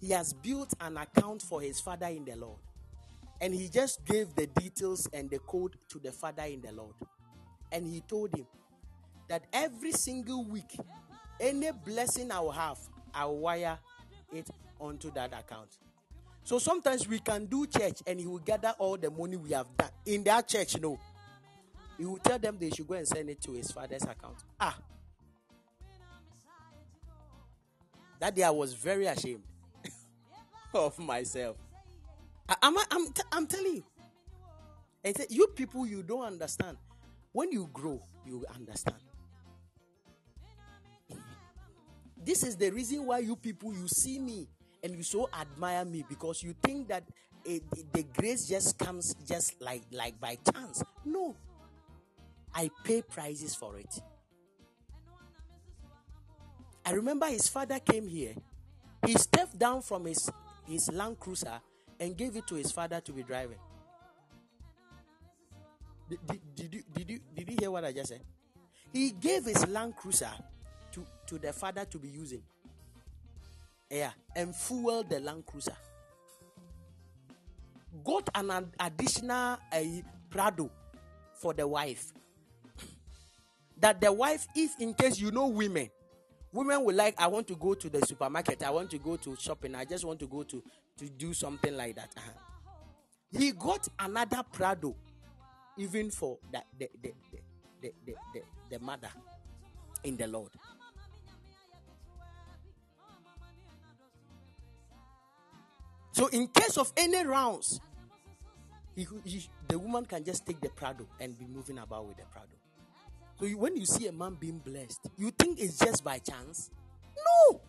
he has built an account for his father in the Lord. And he just gave the details and the code to the father in the Lord. And he told him that every single week, any blessing I will have, I will wire it onto that account. So sometimes we can do church and he will gather all the money we have done in that church. No, he will tell them they should go and send it to his father's account. Ah, that day I was very ashamed of myself. I, am I'm, t- I'm telling you. Say, you people, you don't understand. When you grow, you understand. This is the reason why you people, you see me and you so admire me because you think that eh, it, the grace just comes just like like by chance. No, I pay prices for it. I remember his father came here. He stepped down from his, his Land Cruiser and gave it to his father to be driving. Did, did, did, you, did, you, did you hear what I just said? He gave his Land Cruiser to, to the father to be using. Yeah, and fuel the Land Cruiser. Got an additional uh, Prado for the wife. that the wife, if in case you know women, women will like, I want to go to the supermarket, I want to go to shopping, I just want to go to to do something like that. Uh-huh. He got another Prado, even for the the, the, the, the, the, the, the mother in the Lord. So, in case of any rounds, he, he, the woman can just take the Prado and be moving about with the Prado. So, you, when you see a man being blessed, you think it's just by chance? No.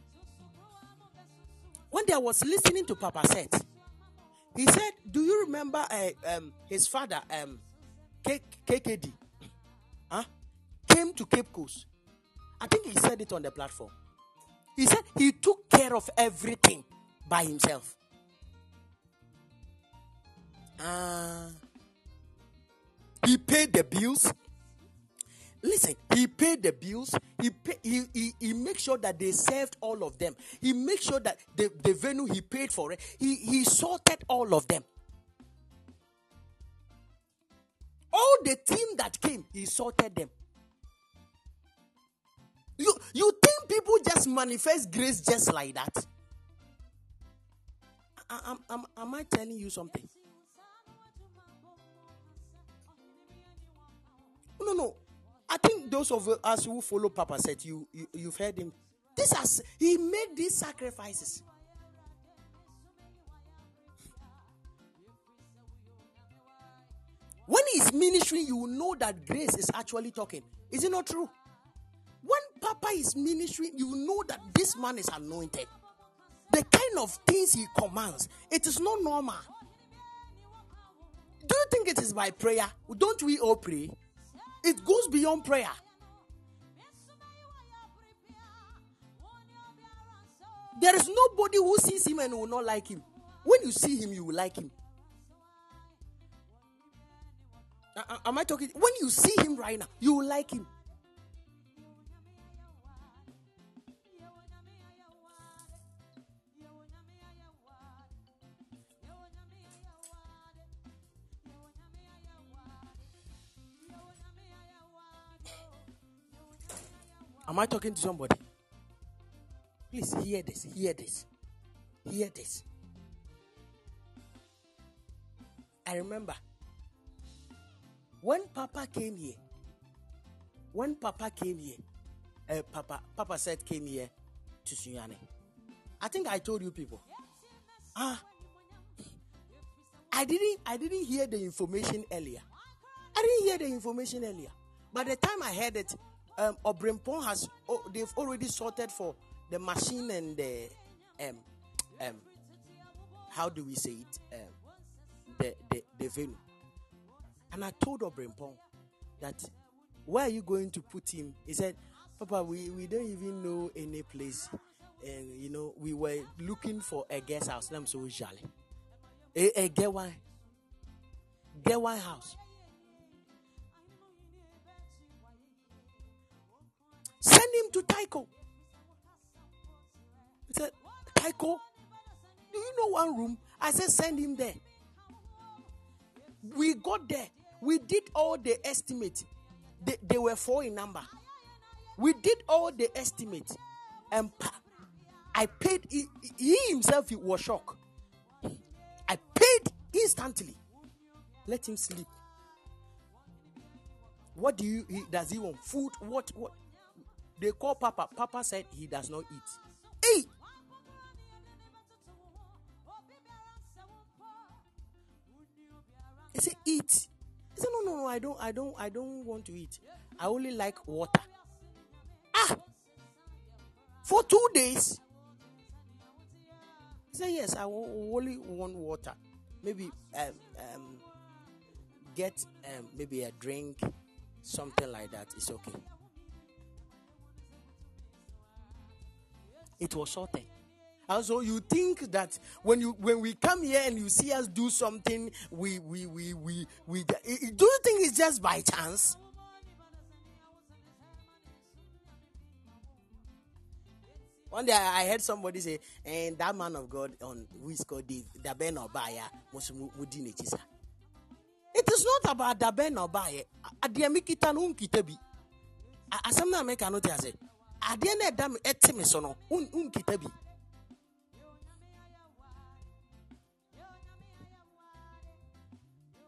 One day I was listening to Papa said, he said, "Do you remember uh, um, his father, um, K- KKD, huh? came to Cape Coast? I think he said it on the platform. He said he took care of everything by himself. Uh, he paid the bills. Listen, he paid the bills. He, pay, he, he he makes sure that they served all of them. He makes sure that the, the venue he paid for it. He he sorted all of them. All the team that came, he sorted them. You you think people just manifest grace just like that? Am, am, am I telling you something? No, no. I think those of us who follow Papa said you, you you've heard him. This has he made these sacrifices. When he's ministering, you know that grace is actually talking. Is it not true? When Papa is ministering, you know that this man is anointed. The kind of things he commands, it is not normal. Do you think it is by prayer? Don't we all pray? It goes beyond prayer. There is nobody who sees him and will not like him. When you see him, you will like him. Am I talking? When you see him right now, you will like him. Am I talking to somebody? Please hear this, hear this, hear this. I remember when Papa came here, when Papa came here, uh, Papa, Papa said came here to Sunyani. I think I told you people. Ah, I didn't, I didn't hear the information earlier. I didn't hear the information earlier. By the time I heard it, um, Obrimpon has, oh, they've already sorted for the machine and the, um, um, how do we say it, um, the, the, the venue. And I told Obrimpon that, where are you going to put him? He said, Papa, we, we don't even know any place. And, you know, we were looking for a guest house. I'm so jolly. A, a get one. Get one house. Him to Tycho. He said, Tycho, do you know one room? I said, send him there. We got there. We did all the estimate. They, they were four in number. We did all the estimate. And I paid, he, he himself he was shocked. I paid instantly. Let him sleep. What do you he, does he want? Food? What what they call Papa. Papa said he does not eat. Hey! He said, eat. He said, no, no, no, I don't, I don't, I don't want to eat. I only like water. Ah! For two days. He said, yes, I only want water. Maybe um, um, get um, maybe a drink, something like that. It's okay. It was sorted. And so you think that when you when we come here and you see us do something, we we we we we do you think it's just by chance? One day I heard somebody say, and that man of God on who is called Daben Obaya, Mudini Chisa. It is not about Daben Obaya. Adiamikita no nkita bi. Asam na No. Adeɛ na ɛda ɛte me so no, bi.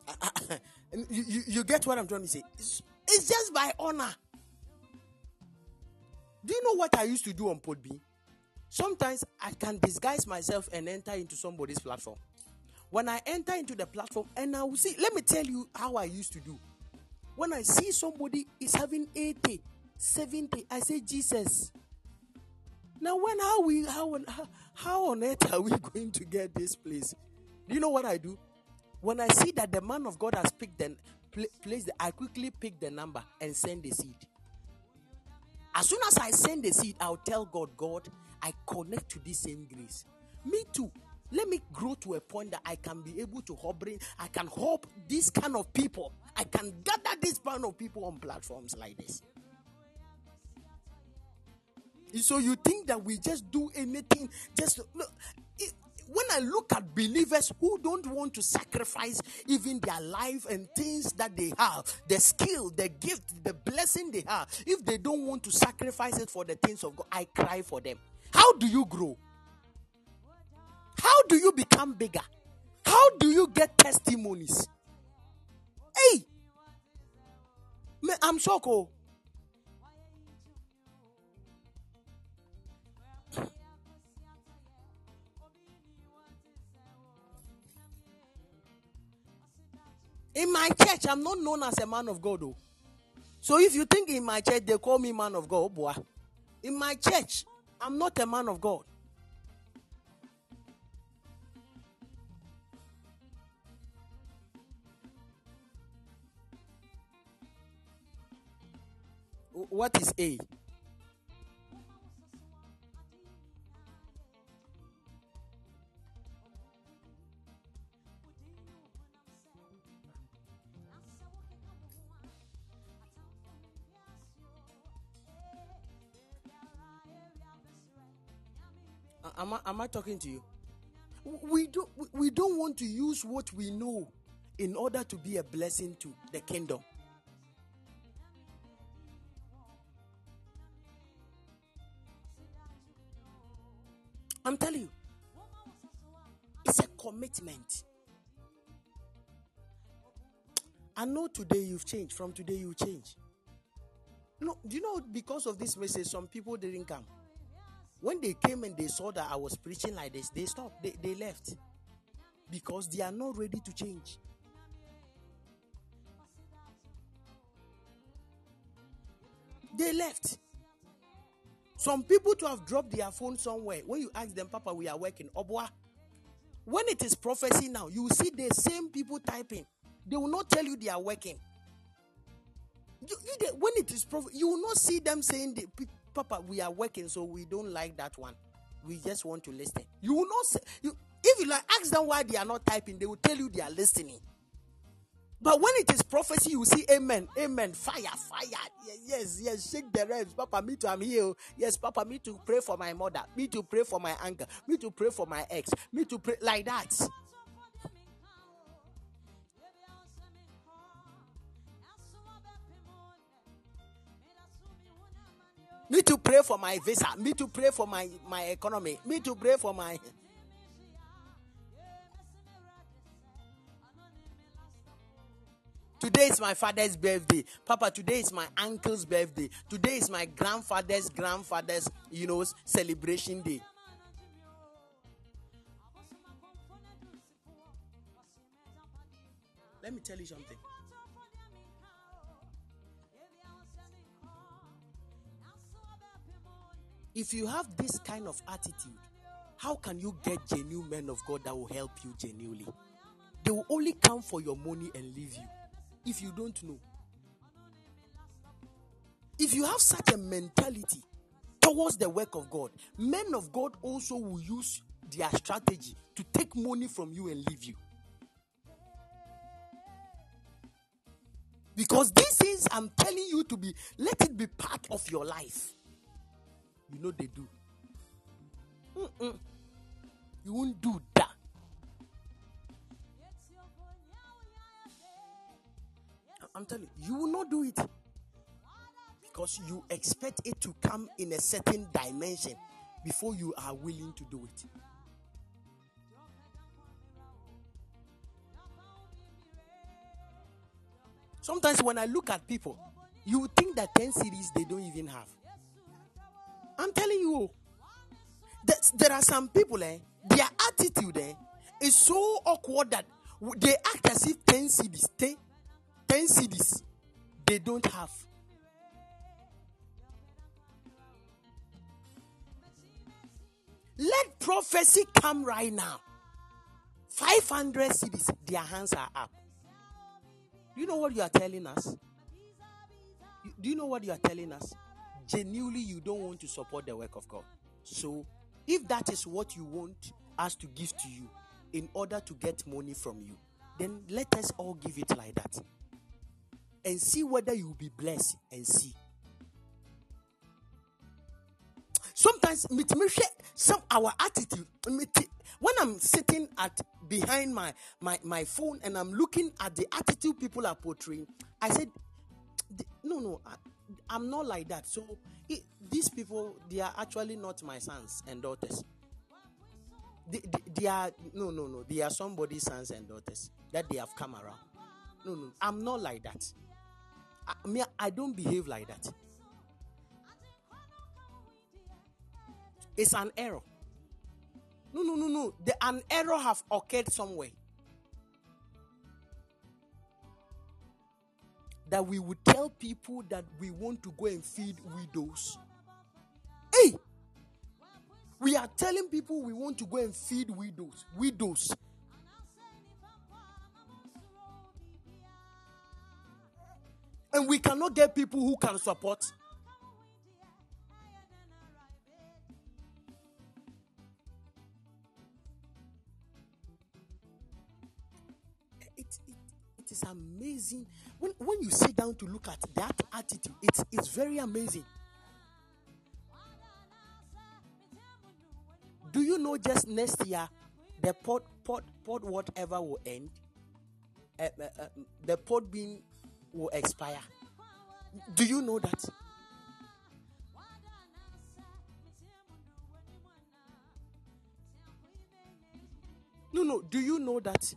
Ah, ah, ah, you, you, you get what I'm trying to say? It's, it's just by honor. Do you know what I used to do on Podbean? Sometimes I can disguise myself and enter into somebody's platform. When I enter into the platform and I will see, let me tell you how I used to do. When I see somebody is having 80, 70, I say, Jesus. Now, when how we how on how, on earth are we going to get this place? Do you know what I do? When I see that the man of God has picked the pla- place, I quickly pick the number and send the seed. As soon as I send the seed, I'll tell God, God, I connect to this same grace. Me too. Let me grow to a point that I can be able to help bring, I can help this kind of people. I can gather this kind of people on platforms like this. So you think that we just do anything? Just look. It, when I look at believers who don't want to sacrifice even their life and things that they have, the skill, the gift, the blessing they have, if they don't want to sacrifice it for the things of God, I cry for them. How do you grow? How do you become bigger? How do you get testimonies? Hey, I'm shocked. In my church, I'm not known as a man of God. Oh. So if you think in my church they call me man of God, boy. In my church, I'm not a man of God. What is A? Am I, am I talking to you? We don't, we- don't want to use what we know in order to be a blessing to the kingdom. I'm telling you, it's a commitment. I know today you've changed. From today, you change. No, do you know because of this message, some people didn't come. When they came and they saw that I was preaching like this, they stopped. They, they left because they are not ready to change. They left. Some people to have dropped their phone somewhere. When you ask them, Papa, we are working. Obwa. When it is prophecy now, you will see the same people typing. They will not tell you they are working. You, you when it is prophecy, you will not see them saying, the, "P- Papa, we are working, so we don't like that one. We just want to listen. You will not say, you, if you like ask them why they are not typing, they will tell you they are listening. But when it is prophecy, you see amen, amen, fire, fire. Ye- Yes, yes, shake the ribs. Papa, me too, I'm here. Yes, Papa, me to pray for my mother, me to pray for my uncle, me to pray for my ex, me to pray like that. Me to pray for my visa, me to pray for my, my economy, me to pray for my. Today is my father's birthday. Papa, today is my uncle's birthday. Today is my grandfather's grandfather's, you know, celebration day. Let me tell you something. If you have this kind of attitude, how can you get genuine men of God that will help you genuinely? They will only come for your money and leave you if you don't know. If you have such a mentality towards the work of God, men of God also will use their strategy to take money from you and leave you. Because these things I'm telling you to be, let it be part of your life. You know they do. Mm-mm. You won't do that. I'm telling you, you will not do it because you expect it to come in a certain dimension before you are willing to do it. Sometimes when I look at people, you think that 10 cedis they don't even have. I'm telling you, that there are some people, eh, their attitude eh, is so awkward that they act as if 10 cedis, 10, 10 cedis, they don't have. Let prophecy come right now. 500 cedis, their hands are up. Do you know what you are telling us? Do you know what you are telling us? Genuinely, you don't want to support the work of God. So, if that is what you want us to give to you in order to get money from you, then let us all give it like that and see whether you will be blessed and see. Sometimes some our attitude when I'm sitting at behind my, my my phone and I'm looking at the attitude people are portraying, I said, no, no, I'm not like that. So it, these people, they are actually not my sons and daughters. They, they, they are no, no, no. They are somebody's sons and daughters that they have come around. No, no, I'm not like that. I, me, I don't behave like that. It's an error. No, no, no, no. The, an error have occurred somewhere. That we would tell people that we want to go and feed widows. Hey! We are telling people we want to go and feed widows. Widows. And we cannot get people who can support. it, it, it is amazing when, when you sit down to look at that attitude it's, it's very amazing. Do you know just next year the pot pot pot whatever will end uh, uh, uh, the Podbean will expire? Do you know that? No no. Do you know that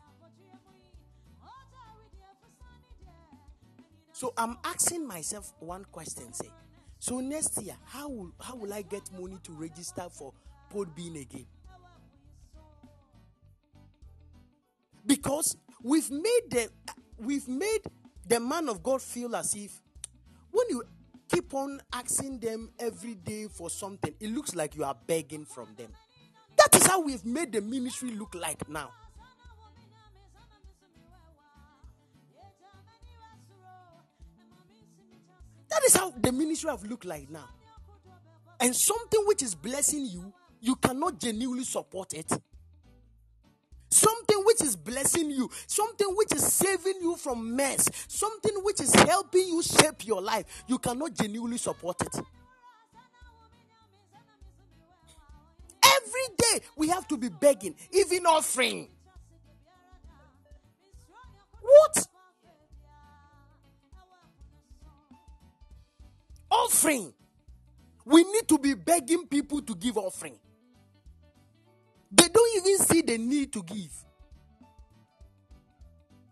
So I'm asking myself one question: Say, so next year, how will how will I get money to register for Podbean again? Because we've made the we've made the man of God feel as if when you keep on asking them every day for something, it looks like you are begging from them. That is how we've made the ministry look like now. That is how the ministry have looked like now. And something which is blessing you, you cannot genuinely support it. something which is blessing you, something which is saving you from mess, something which is helping you shape your life, you cannot genuinely support it. Every day we have to be begging, even offering. What? Offering. We need to be begging people to give offering. They don't even see the need to give.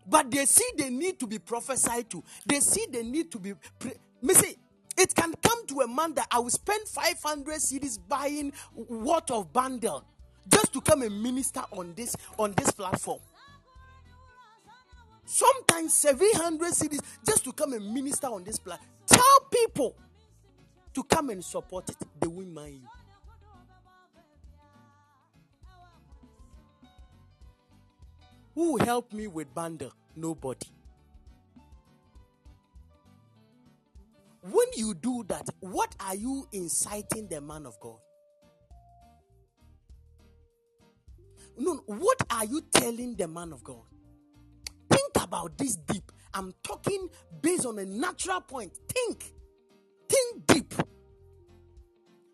But they see the need to be prophesied to. They see the need to be. Pre- me say, it can come to a man that I will spend 500 cedis buying what of bundle just to come and minister on this on this platform. Sometimes 700 cedis just to come and minister on this platform. Tell people to come and support it. They won't mind you. Who will help me with bundle? Nobody. When you do that, what are you inciting the man of God? No, what are you telling the man of God? Think about this deep. I'm talking based on a natural point. Think. Think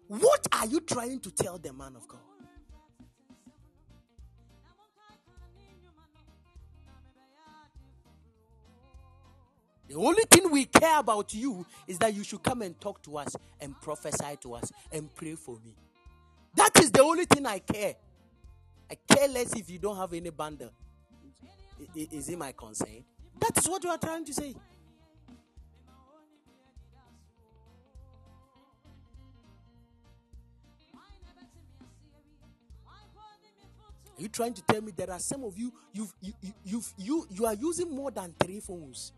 What are you trying to tell the man of God? The only thing we care about you is that you should come and talk to us and prophesy to us and pray for me. That is the only thing I care. I care less if you don't have any bundle. Is it my concern? That is what you are trying to say. Are you trying to tell me there are some of you you've, you you you you are using more than three phones?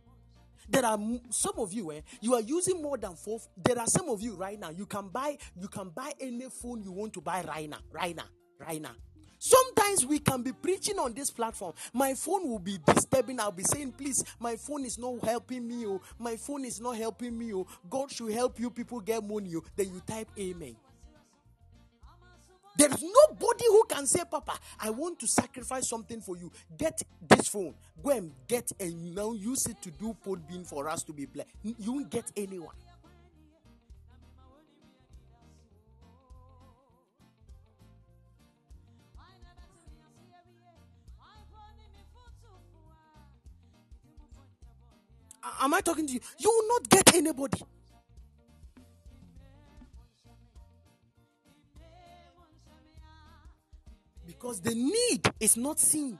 There are some of you, eh, you are using more than four. There are some of you right now. You can buy, you can buy any phone you want to buy right now, right now, right now. Sometimes we can be preaching on this platform. My phone will be disturbing. I'll be saying, please, my phone is not helping me. Oh, my phone is not helping me. Oh, God should help you people get money. Oh. Then you type amen. There is nobody who can say, Papa, I want to sacrifice something for you. Get this phone. Go and get and now use it to do Podbean for us to be blessed. You won't get anyone. Am I talking to you? You will not get anybody. Because the need is not seen.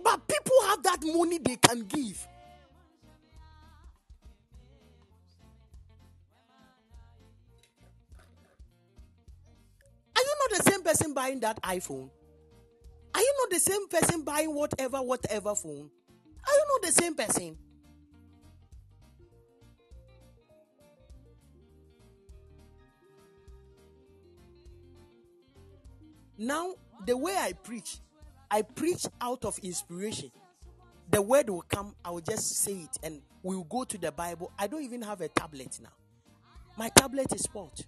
But people have that money they can give. Are you not the same person buying that iPhone? Are you not the same person buying whatever, whatever phone? Are you not the same person? Now, the way I preach, I preach out of inspiration. The word will come, I will just say it, and we will go to the Bible. I don't even have a tablet now. My tablet is sport.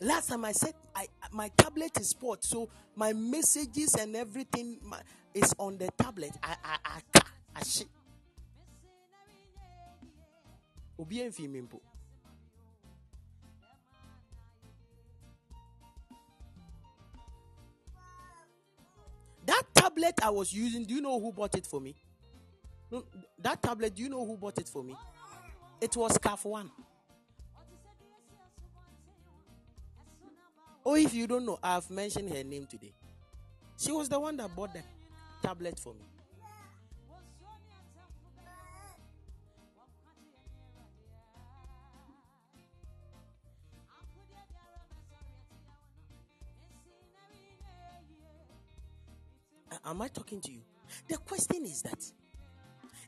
Last time I said I, my tablet is sport, so my messages and everything my, is on the tablet. I I I, I, I Obi tablet I was using, do you know who bought it for me? No, that tablet, do you know who bought it for me? It was CAF One. Oh, if you don't know, I've mentioned her name today. She was the one that bought the tablet for me. Am I talking to you? The question is that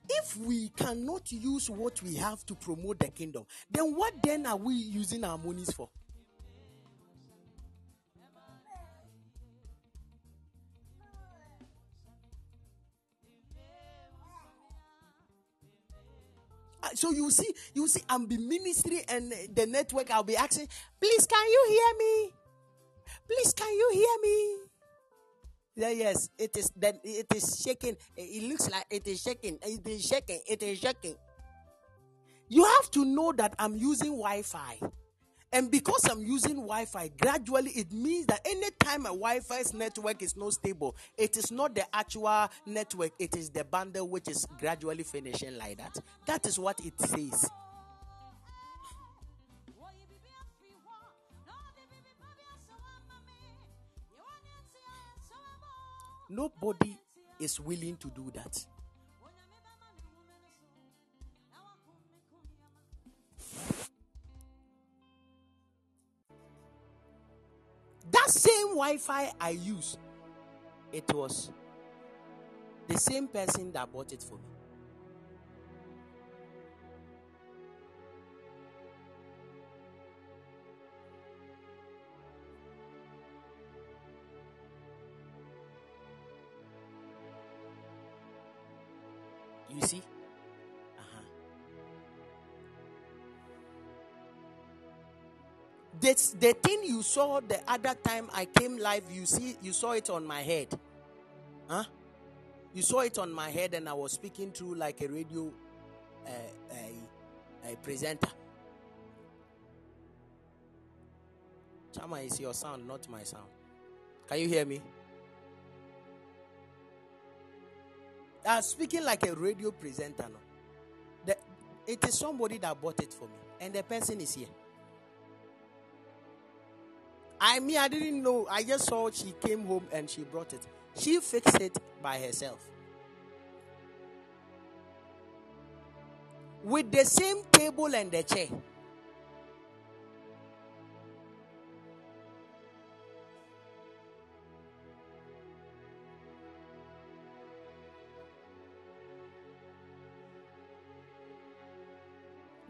if we cannot use what we have to promote the kingdom, then what then are we using our monies for? Uh, so you see, you see, I'm be ministry and the network. I'll be asking, please, can you hear me? Please, can you hear me? Yeah, yes, it is. Then it is shaking. Eh, it looks like it is shaking. Eh, it is shaking. It is shaking. You have to know that I'm using Wi-Fi. And because I'm using Wi Fi, gradually it means that anytime a Wi Fi's network is not stable, it is not the actual network, it is the bundle which is gradually finishing like that. That is what it says. Nobody is willing to do that. That same Wi Fi I use, it was the same person that bought it for me. You see? the, the thing you saw the other time I came live, you see, you saw it on my head. Huh? You saw it on my head, and I was speaking through like a radio uh, a, a presenter. Chama is your sound, not my sound. Can you hear me? I was speaking like a radio presenter. No? The, it is somebody that bought it for me, and the person is here. I mean, I didn't know. I just saw she came home and she brought it. She fixed it by herself. With the same table and the chair.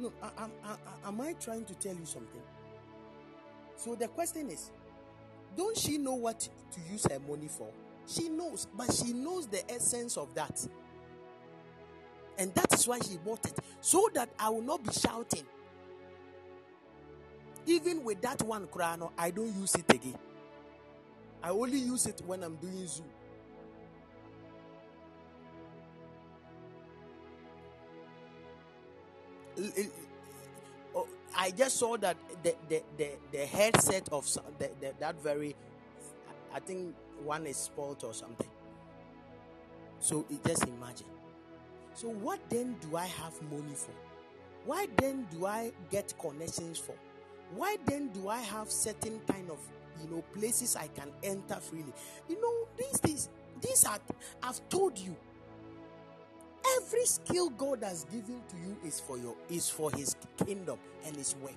No, I, am I trying to tell you something? So the question is, don't she know what to use her money for? She knows, but she knows the essence of that. And that is why she bought it. So that I will not be shouting. Even with that one crown, I don't use it again. I only use it when I'm doing Zoom. Oh, I just saw that the the, the, the headset of the, the, that very, I think one is spoiled or something. So just imagine. So what then do I have money for? Why then do I get connections for? Why then do I have certain kind of you know places I can enter freely? You know these things. These are I've told you Every skill God has given to you is for your is for his kingdom and his work.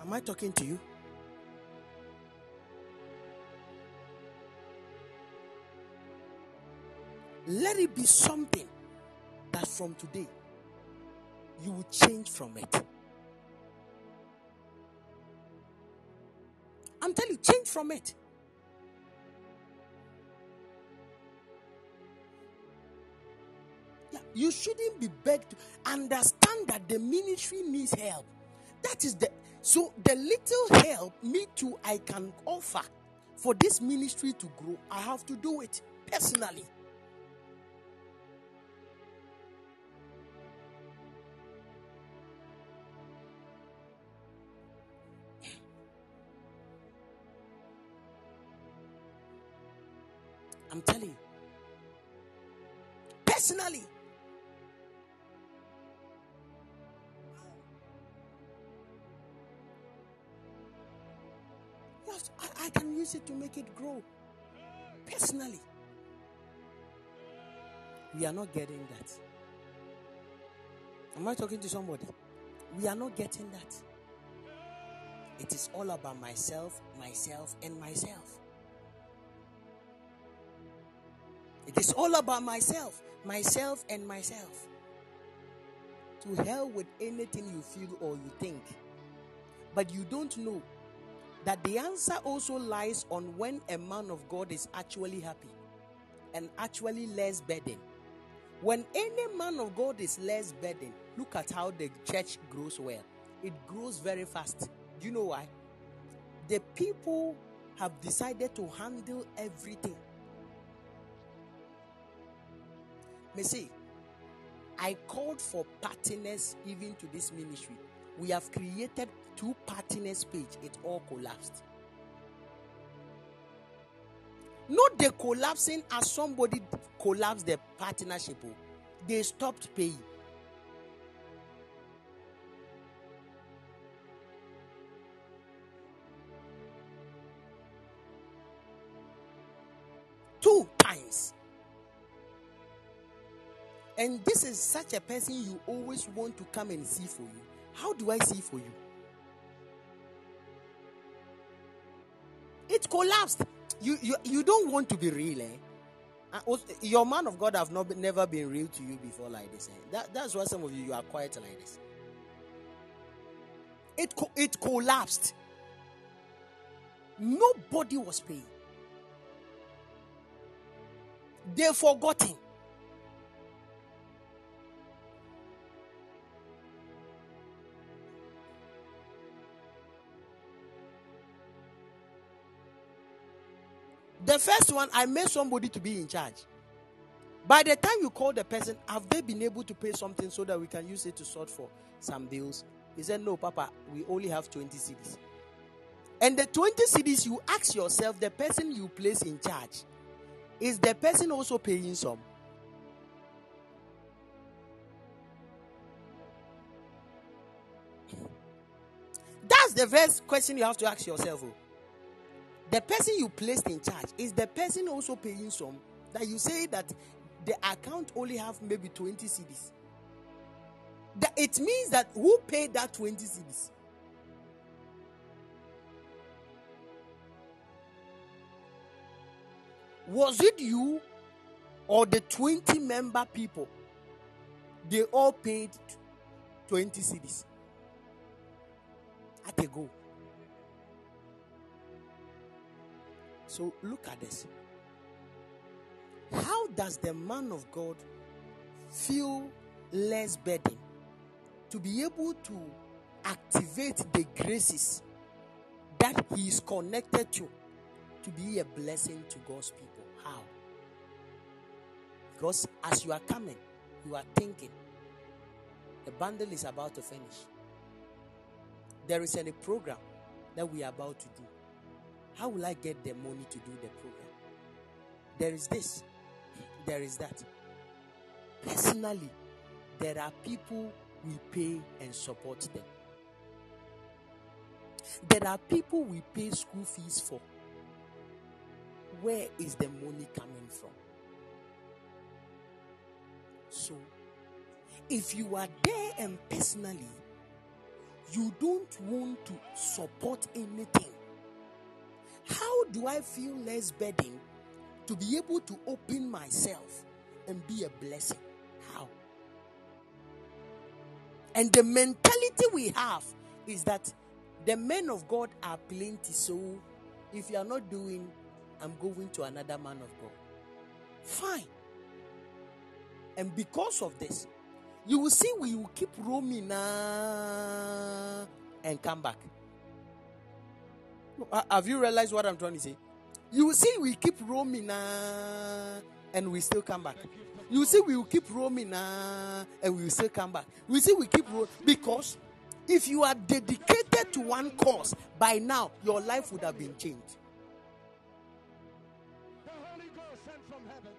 Am I talking to you? Let it be something that from today you will change from it. I'm telling you, change from it. Yeah, you shouldn't be begged to understand that the ministry needs help. That is the so the little help me too I can offer for this ministry to grow. I have to do it personally. I'm telling you. Personally. Yes, I, I can use it to make it grow. Personally. We are not getting that. Am I talking to somebody? We are not getting that. It is all about myself, myself, and myself. It is all about myself, myself, and myself. To hell with anything you feel or you think. But you don't know that the answer also lies on when a man of God is actually happy. and actually less burden. When any man of God is less burden, look at how the church grows well. It grows very fast. Do you know why? The people have decided to handle everything. May say, I called for partners even to this ministry. We have created two partners page. It all collapsed. Not the collapsing as somebody collapsed the partnership. oh. They stopped paying. And this is such a person you always want to come and see for you. How do I see for you? It collapsed. You you, you don't want to be real, eh? Uh, Your man of God have not been, never been real to you before like this. Eh? That, that's why some of you you are quiet like this. It co- it collapsed. Nobody was paying. They forgotten. The first one, I made somebody to be in charge. By the time you call the person, have they been able to pay something so that we can use it to sort for some bills? He said, No, Papa, we only have 20 cedis. And the 20 cedis, you ask yourself, the person you place in charge, is the person also paying some? That's the first question you have to ask yourself. oh. The person you placed in charge is the person also paying some that you say that the account only have maybe 20 cedis. That it means that who paid that 20 cedis? Was it you or the 20 member people? They all paid 20 cedis. At a go. So look at this. How does the man of God feel less burden to be able to activate the graces that he is connected to to be a blessing to God's people? How? Because as you are coming, you are thinking the bundle is about to finish. There is a program that we are about to do. How will I get the money to do the program? There is this, there is that. Personally, there are people we pay and support them. There are people we pay school fees for. Where is the money coming from? So, if you are there and personally, you don't want to support anything, how do I feel less burdened to be able to open myself and be a blessing? How? And the mentality we have is that the men of God are plenty. So if you are not doing, I'm going to another man of God. Fine. And because of this, you will see we will keep roaming uh, and come back. Ha- Have you realized what I'm trying to say? You will see we keep roaming uh, and we still come back. You will see we will keep roaming uh, and we will still come back. We see we keep roaming because if you are dedicated to one cause, by now your life would have been changed. The Holy Ghost sent from heaven.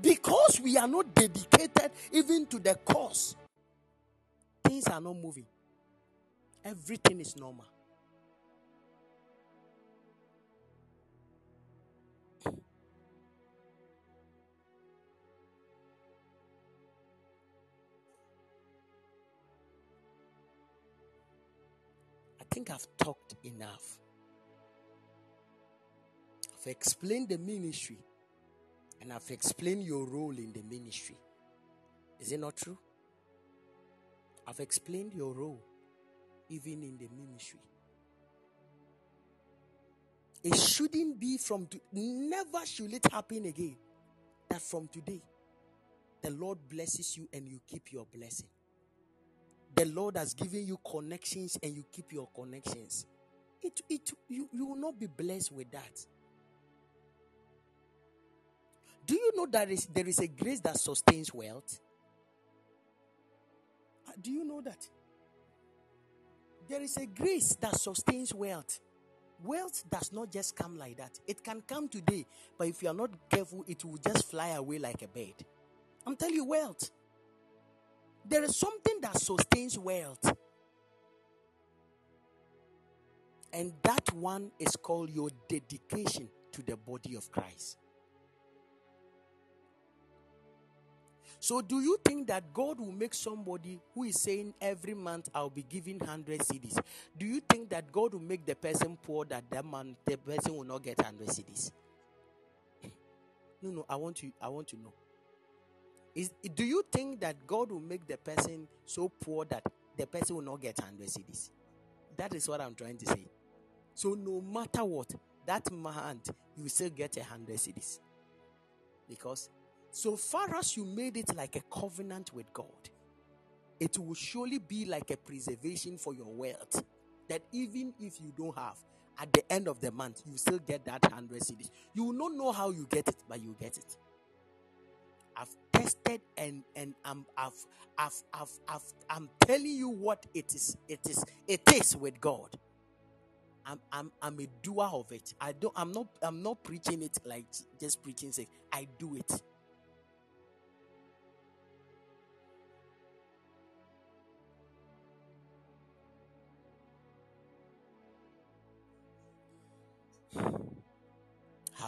Because we are not dedicated even to the cause, things are not moving. Everything is normal. I think I've talked enough. I've explained the ministry and I've explained your role in the ministry. Is it not true? I've explained your role even in the ministry. It shouldn't be from, to, never should it happen again. That from today, the Lord blesses you and you keep your blessing. The Lord has given you connections and you keep your connections. It, it, you, you will not be blessed with that. Do you know that is, there is a grace that sustains wealth? Uh, Do you know that? There is a grace that sustains wealth. Wealth does not just come like that. It can come today, but if you are not careful, it will just fly away like a bird. I'm telling you, wealth. There is something that sustains wealth. And that one is called your dedication to the body of Christ. So, do you think that God will make somebody who is saying every month I'll be giving 100 cedis? Do you think that God will make the person poor that that month the person will not get 100 cedis? No, no, I want to I want to know. Is do you think that God will make the person so poor that the person will not get 100 cedis? That is what I'm trying to say. So no matter what, that month you still get a 100 cedis. Because so far as you made it like a covenant with God, it will surely be like a preservation for your wealth. That even if you don't have, at the end of the month, you still get that 100 cedis. You will not know how you get it, but you get it. I've tested and and I'm I've I've I've, I've I'm telling you what it is. It is it is with God. I'm I'm I'm a doer of it. I don't I'm not I'm not preaching it like just preaching sake. I do it.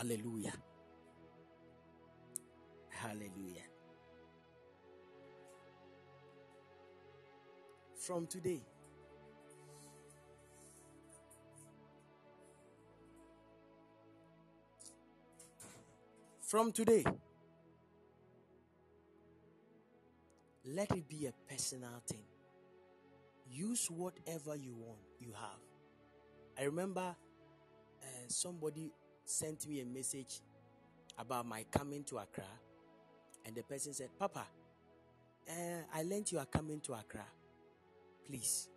Hallelujah. Hallelujah. From today, from today, let it be a personal thing. Use whatever you want, you have. I remember uh, somebody sent me a message about my coming to Accra, and the person said, Papa, uh, I learned you are coming to Accra. Please,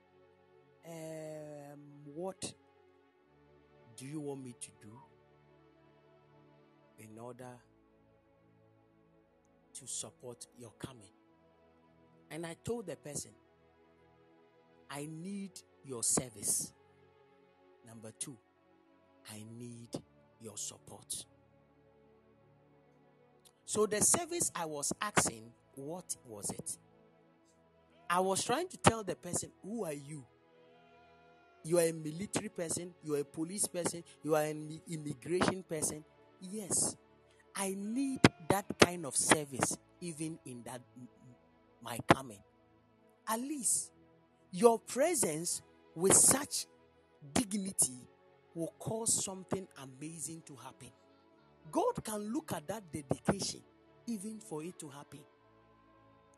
um, what do you want me to do in order to support your coming? And I told the person, I need your service. Number two, I need your support. So the service I was asking, what was it? I was trying to tell the person, who are you? You are a military person, you are a police person, you are an immigration person. Yes, I need that kind of service even in that my coming. At least your presence with such dignity will cause something amazing to happen. God can look at that dedication even for it to happen.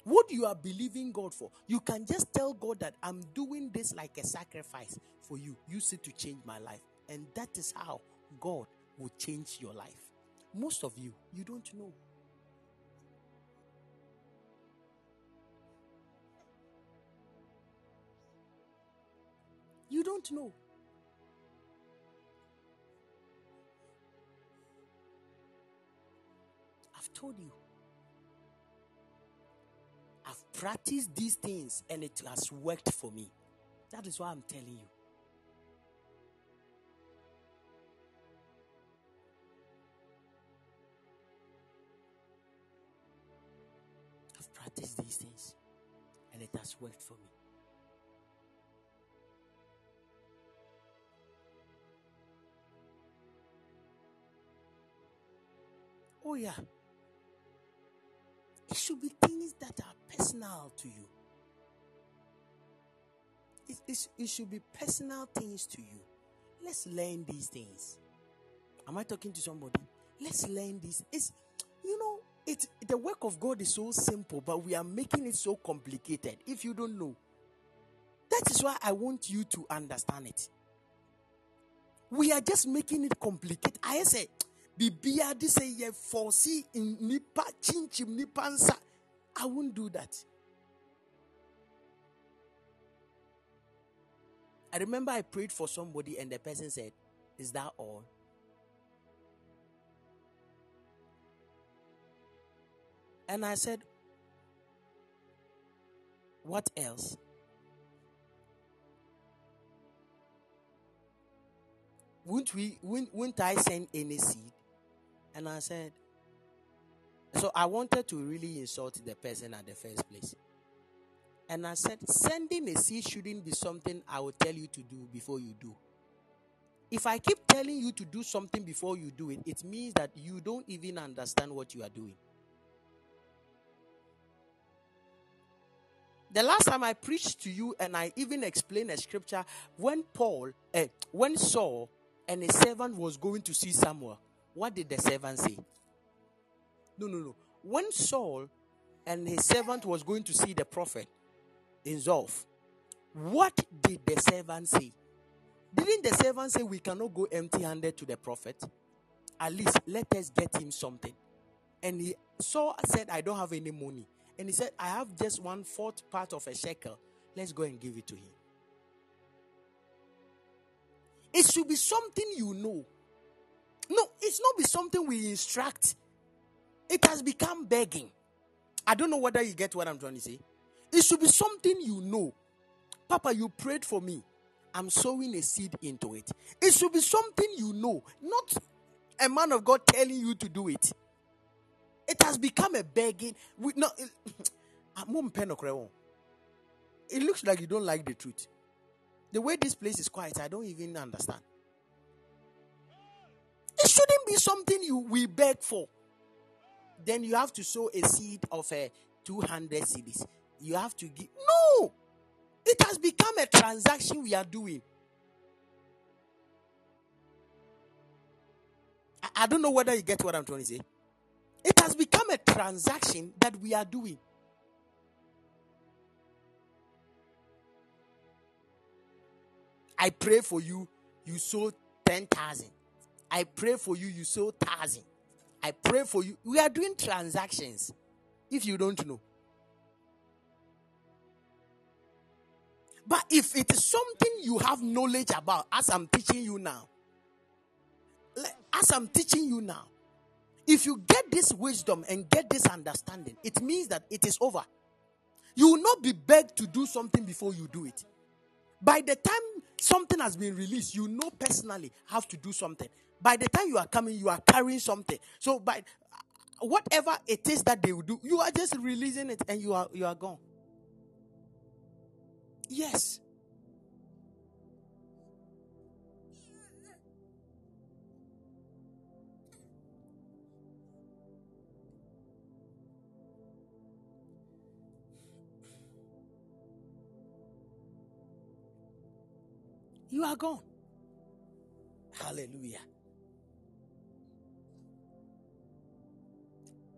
What you are believing God for, you can just tell God that I'm doing this like a sacrifice for you. Use it to change my life. And that is how God will change your life. Most of you, you don't know. You don't know. Told you. I've practiced these things and it has worked for me. That is why I'm telling you. I've practiced these things and it has worked for me. Oh, yeah. It should be things that are personal to you. It, it, it should be personal things to you. Let's learn these things. Am I talking to somebody? Let's learn this. It's you know, it the work of God is so simple, but we are making it so complicated. If you don't know, that is why I want you to understand it. we are just making it complicated. I say, Bibia, this say, ye foresee in nipa chinchim nipansa. I won't do that. I remember I prayed for somebody and the person said, Is that all? And I said, What else? won't we wouldn't, wouldn't I send any seed? And I said, So I wanted to really insult the person at the first place. And I said, sending a seed shouldn't be something I will tell you to do before you do. If I keep telling you to do something before you do it, it means that you don't even understand what you are doing. The last time I preached to you and I even explained a scripture when Paul, eh, when Saul and a servant was going to see Samuel, what did the servant say? No, no, no. When Saul and his servant was going to see the prophet, in Zuph, what did the servant say? Didn't the servant say we cannot go empty handed to the prophet? At least let us get him something. And he saw said, I don't have any money. And he said, I have just one fourth part of a shekel. Let's go and give it to him. It should be something you know. No, it's not be something we instruct. It has become begging. I don't know whether you get what I'm trying to say. It should be something you know. Papa, you prayed for me. I'm sowing a seed into it. It should be something you know, not a man of God telling you to do it. It has become a begging. We, no, it, it looks like you don't like the truth. The way this place is quiet, I don't even understand. Shouldn't be something you we beg for. Then you have to sow a seed of a uh, 200 cedis you have to give. No! It has become a transaction we are doing. I, I don't know whether you get what I'm trying to say. It has become a transaction that we are doing. I pray for you, you sold 10,000. I pray for you, you sold 1,000. I pray for you. We are doing transactions. If you don't know, But if it is something you have knowledge about, as I'm teaching you now, as I'm teaching you now, if you get this wisdom and get this understanding, it means that it is over. You will not be begged to do something before you do it. By the time something has been released, you know personally have to do something. By the time you are coming, you are carrying something. So by whatever it is that they will do, you are just releasing it and you are you are gone. Yes. You are gone. Hallelujah.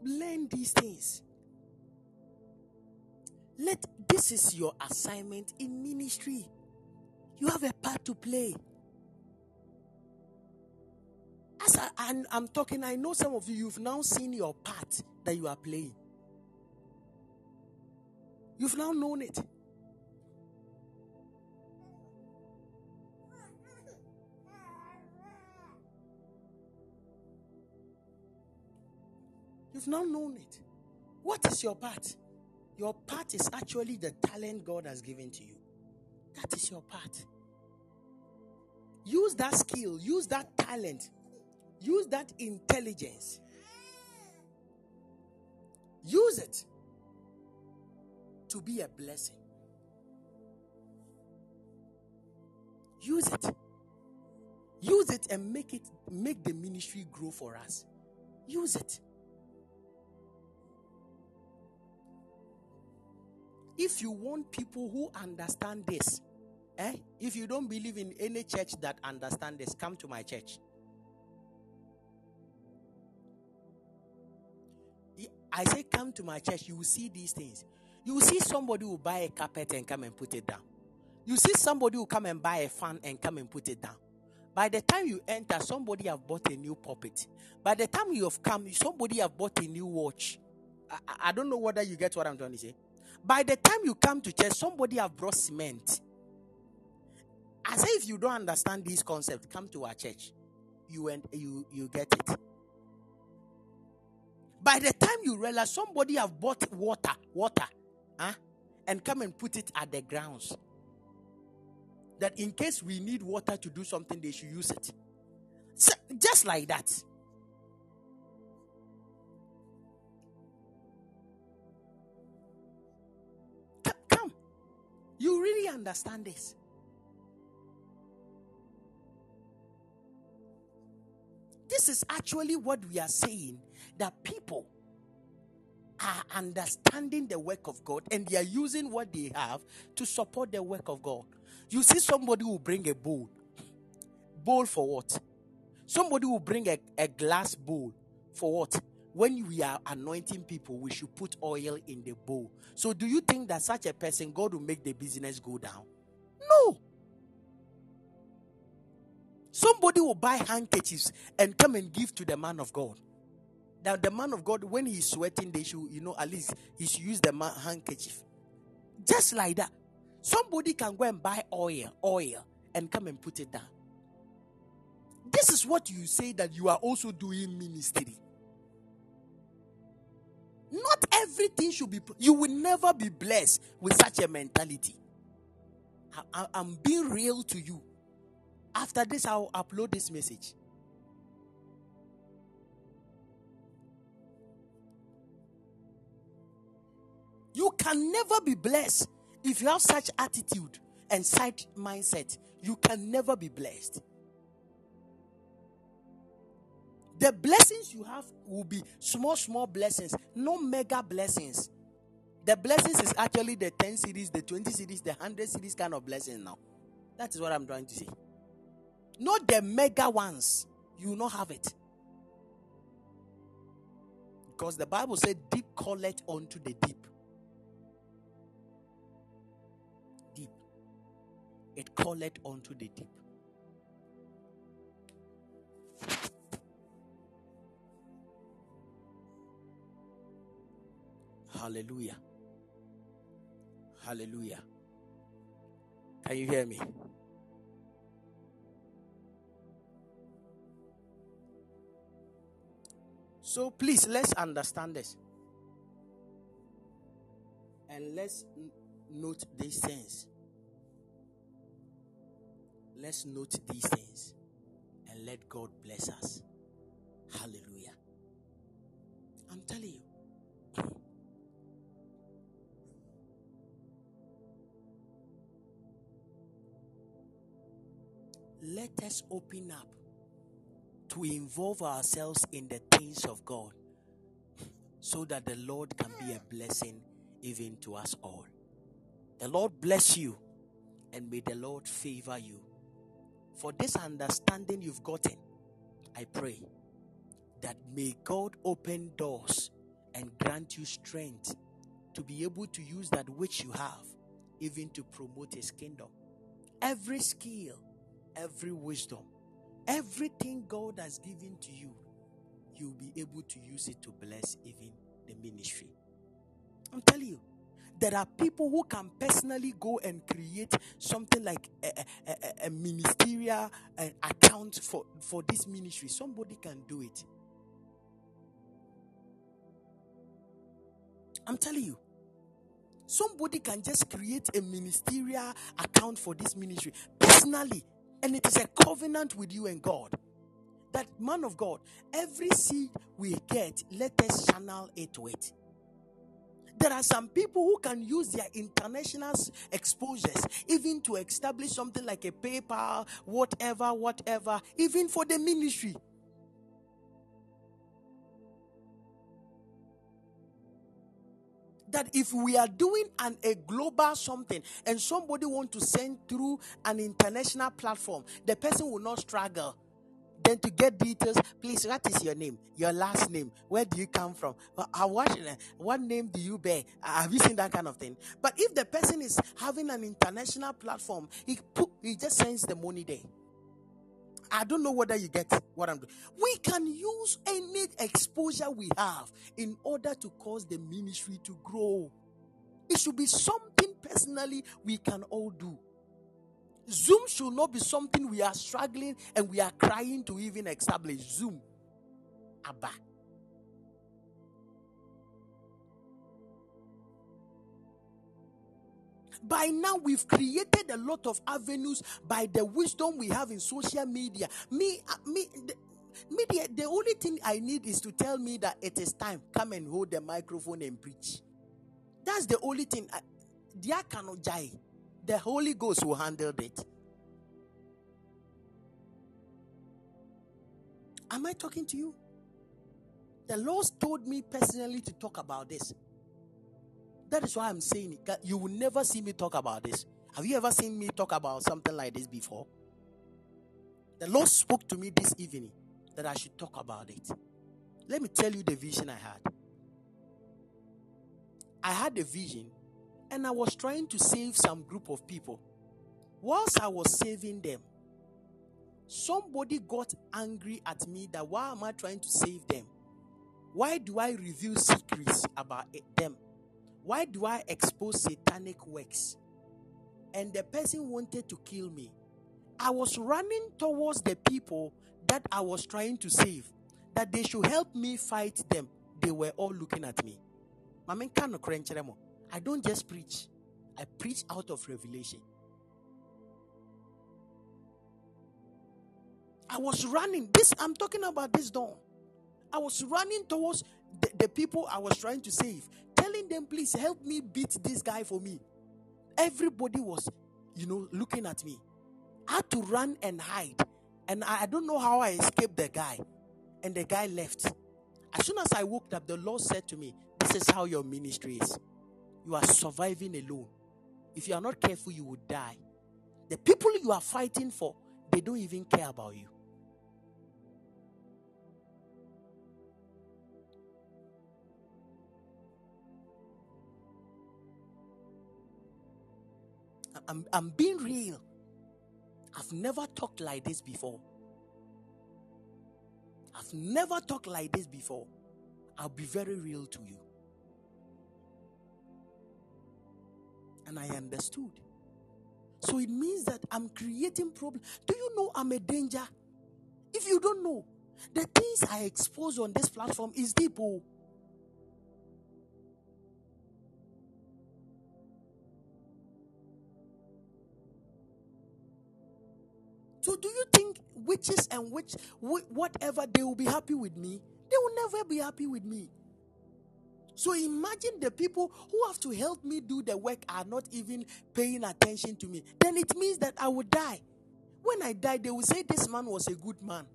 Learn these things. Let this is your assignment in ministry. You have a part to play. As I, am talking, I know some of you, you've now seen your part that you are playing. You've now known it. You've now known it. What is your part? Your part is actually the talent God has given to you. That is your part. Use that skill, use that talent, use that intelligence. Use it to be a blessing. Use it. Use it and make it make the ministry grow for us. Use it. If you want people who understand this, eh? If you don't believe in any church that understand this, come to my church. I say, come to my church. You will see these things. You will see somebody who buy a carpet and come and put it down. You see somebody who come and buy a fan and come and put it down. By the time you enter, somebody have bought a new puppet. By the time you have come, somebody have bought a new watch. I, I don't know whether you get what I'm trying to say. By the time you come to church, somebody have brought cement. As if you don't understand this concept, come to our church. You and you you get it. By the time you realize somebody have bought water, water, huh? and come and put it at the grounds. That in case we need water to do something, they should use it. So, just like that. You really understand this. This is actually what we are saying that people are understanding the work of God and they are using what they have to support the work of God. You see, somebody will bring a bowl. Bowl for what? Somebody will bring a, a glass bowl for what? When we are anointing people, we should put oil in the bowl. So, do you think that such a person, God will make the business go down? No. Somebody will buy handkerchiefs and come and give to the man of God. Now, the man of God, when he's sweating, they should, you know, at least he should use the man- handkerchief. Just like that. Somebody can go and buy oil, oil, and come and put it down. This is what you say that you are also doing ministry. Not everything should be, you will never be blessed with such a mentality. I, am being real to you. After this, I'll upload this message. You can never be blessed if you have such attitude and such mindset. You can never be blessed. The blessings you have will be small, small blessings, no mega blessings. The blessings is actually the 10 cedis, the 20 cedis, the 100 cedis kind of blessings now. That is what I'm trying to say. Not the mega ones. You will not have it. Because the Bible said, deep calleth unto the deep. Deep. It calleth unto the deep. Hallelujah. Hallelujah. Can you hear me? So please, let's understand this. And let's n- note these things. Let's note these things and let God bless us. Hallelujah. I'm telling you. Let us open up to involve ourselves in the things of God so that the Lord can be a hmm. blessing even to us all. The Lord bless you and may the Lord favor you. For this understanding you've gotten, I pray that may God open doors and grant you strength to be able to use that which you have even to promote his kingdom. Every skill, every wisdom, Everything God has given to you, you'll be able to use it to bless even the ministry. I'm telling you, there are people who can personally go and create something like a, a, a, ministerial account for, for this ministry. Somebody can do it. I'm telling you. Somebody can just create a ministerial account for this ministry personally and it is a covenant with you and God. That man of God, every seed we get, let us channel it with. There are some people who can use their international exposures even to establish something like a PayPal, whatever, whatever, even for the ministry. That if we are doing an, a global something and somebody want to send through an international platform, the person will not struggle. Then to get details, please, what is your name? Your last name? Where do you come from? Uh, what, what name do you bear? Uh, have you seen that kind of thing? But if the person is having an international platform, he put, he just sends the money there. I don't know whether you get what I'm doing. We can use any exposure we have in order to cause the ministry to grow. It should be something personally we can all do. Zoom should not be something we are struggling and we are crying to even establish. Zoom. Abba. By now, we've created a lot of avenues by the wisdom we have in social media. Me, uh, me, the, media, the only thing I need is to tell me that it is time. Come and hold the microphone and preach. That's the only thing. jai. The Holy Ghost will handle it. Am I talking to you? The Lord told me personally to talk about this. That is why I'm saying. You will never see me talk about this. Have you ever seen me talk about something like this before? The Lord spoke to me this evening that I should talk about it. Let me tell you the vision I had. I had a vision and I was trying to save some group of people. Whilst I was saving them, somebody got angry at me that why am I trying to save them? Why do I reveal secrets about eh, them? Why do I expose satanic works? And the person wanted to kill me. I was running towards the people that I was trying to save, that they should help me fight them. They were all looking at me. I don't just preach, I preach out of revelation. I was running. This I'm talking about this dawn. I was running towards the, the people I was trying to save telling them, please help me beat this guy for me. Everybody was, you know, looking at me. I had to run and hide. And I, I don't know how I escaped the guy. And the guy left. As soon as I woke up, the Lord said to me, This is how your ministry is. You are surviving alone. If you are not careful, you will die. The people you are fighting for, they don't even care about you. I'm, I'm being real. I've never talked like this before. I've never talked like this before. I'll be very real to you. And I understood. So it means that I'm creating problems. Do you know I'm a danger? If you don't know, the things I expose on this platform is deep. Oh. So do you think witches and witch whatever they will be happy with me? They will never be happy with me. So imagine the people who have to help me do the work are not even paying attention to me. Then it means that I will die. When I die, they will say this man was a good man.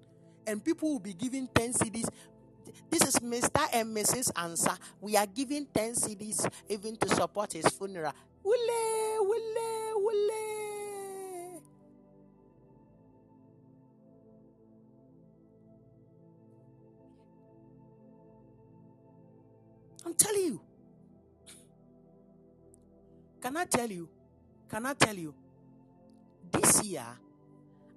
And people will be giving 10 cedis. This is Mr. and Mrs. Answer. We are giving 10 cedis even to support his funeral. Wule, wule, wule. Telling you. Can I tell you? Can I tell you? This year,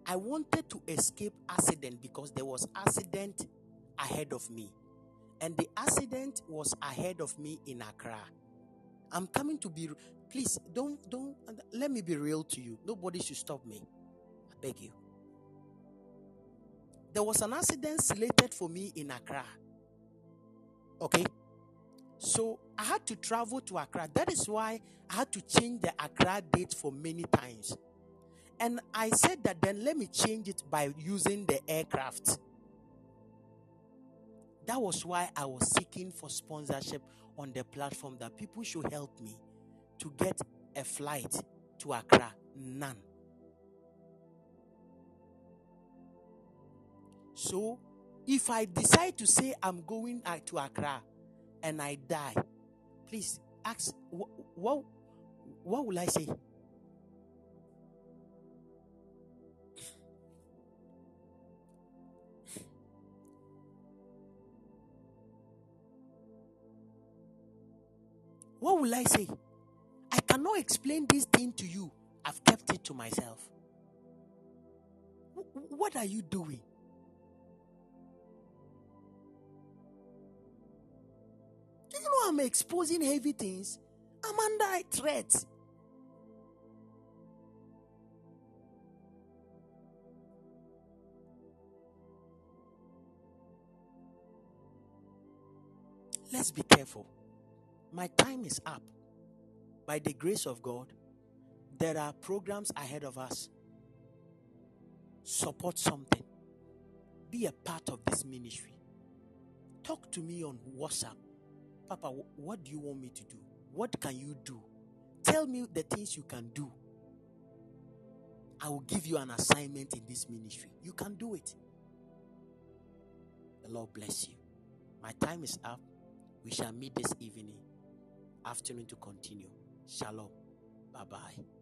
I wanted to escape accident because there was accident ahead of me. And the accident was ahead of me in Accra. I'm coming to be please don't don't let me be real to you. Nobody should stop me. I beg you. There was an accident slated for me in Accra. Okay? So I had to travel to Accra. That is why I had to change the Accra date for many times. And I said that then let me change it by using the aircraft. That was why I was seeking for sponsorship on the platform that people should help me to get a flight to Accra. None. So, if I decide to say I'm going uh, to Accra, and I die, please ask what what, what will I say? What will I say? I cannot explain this thing to you. I've kept it to myself. What are you doing? You know I'm exposing heavy things? I'm under threat. Let's be careful. My time is up. By the grace of God, there are programs ahead of us. Support something. Be a part of this ministry. Talk to me on WhatsApp. Papa, what do you want me to do? What can you do? Tell me the things you can do. I will give you an assignment in this ministry. You can do it. The Lord bless you. My time is up. We shall meet this evening, afternoon to continue. Shalom. Bye bye.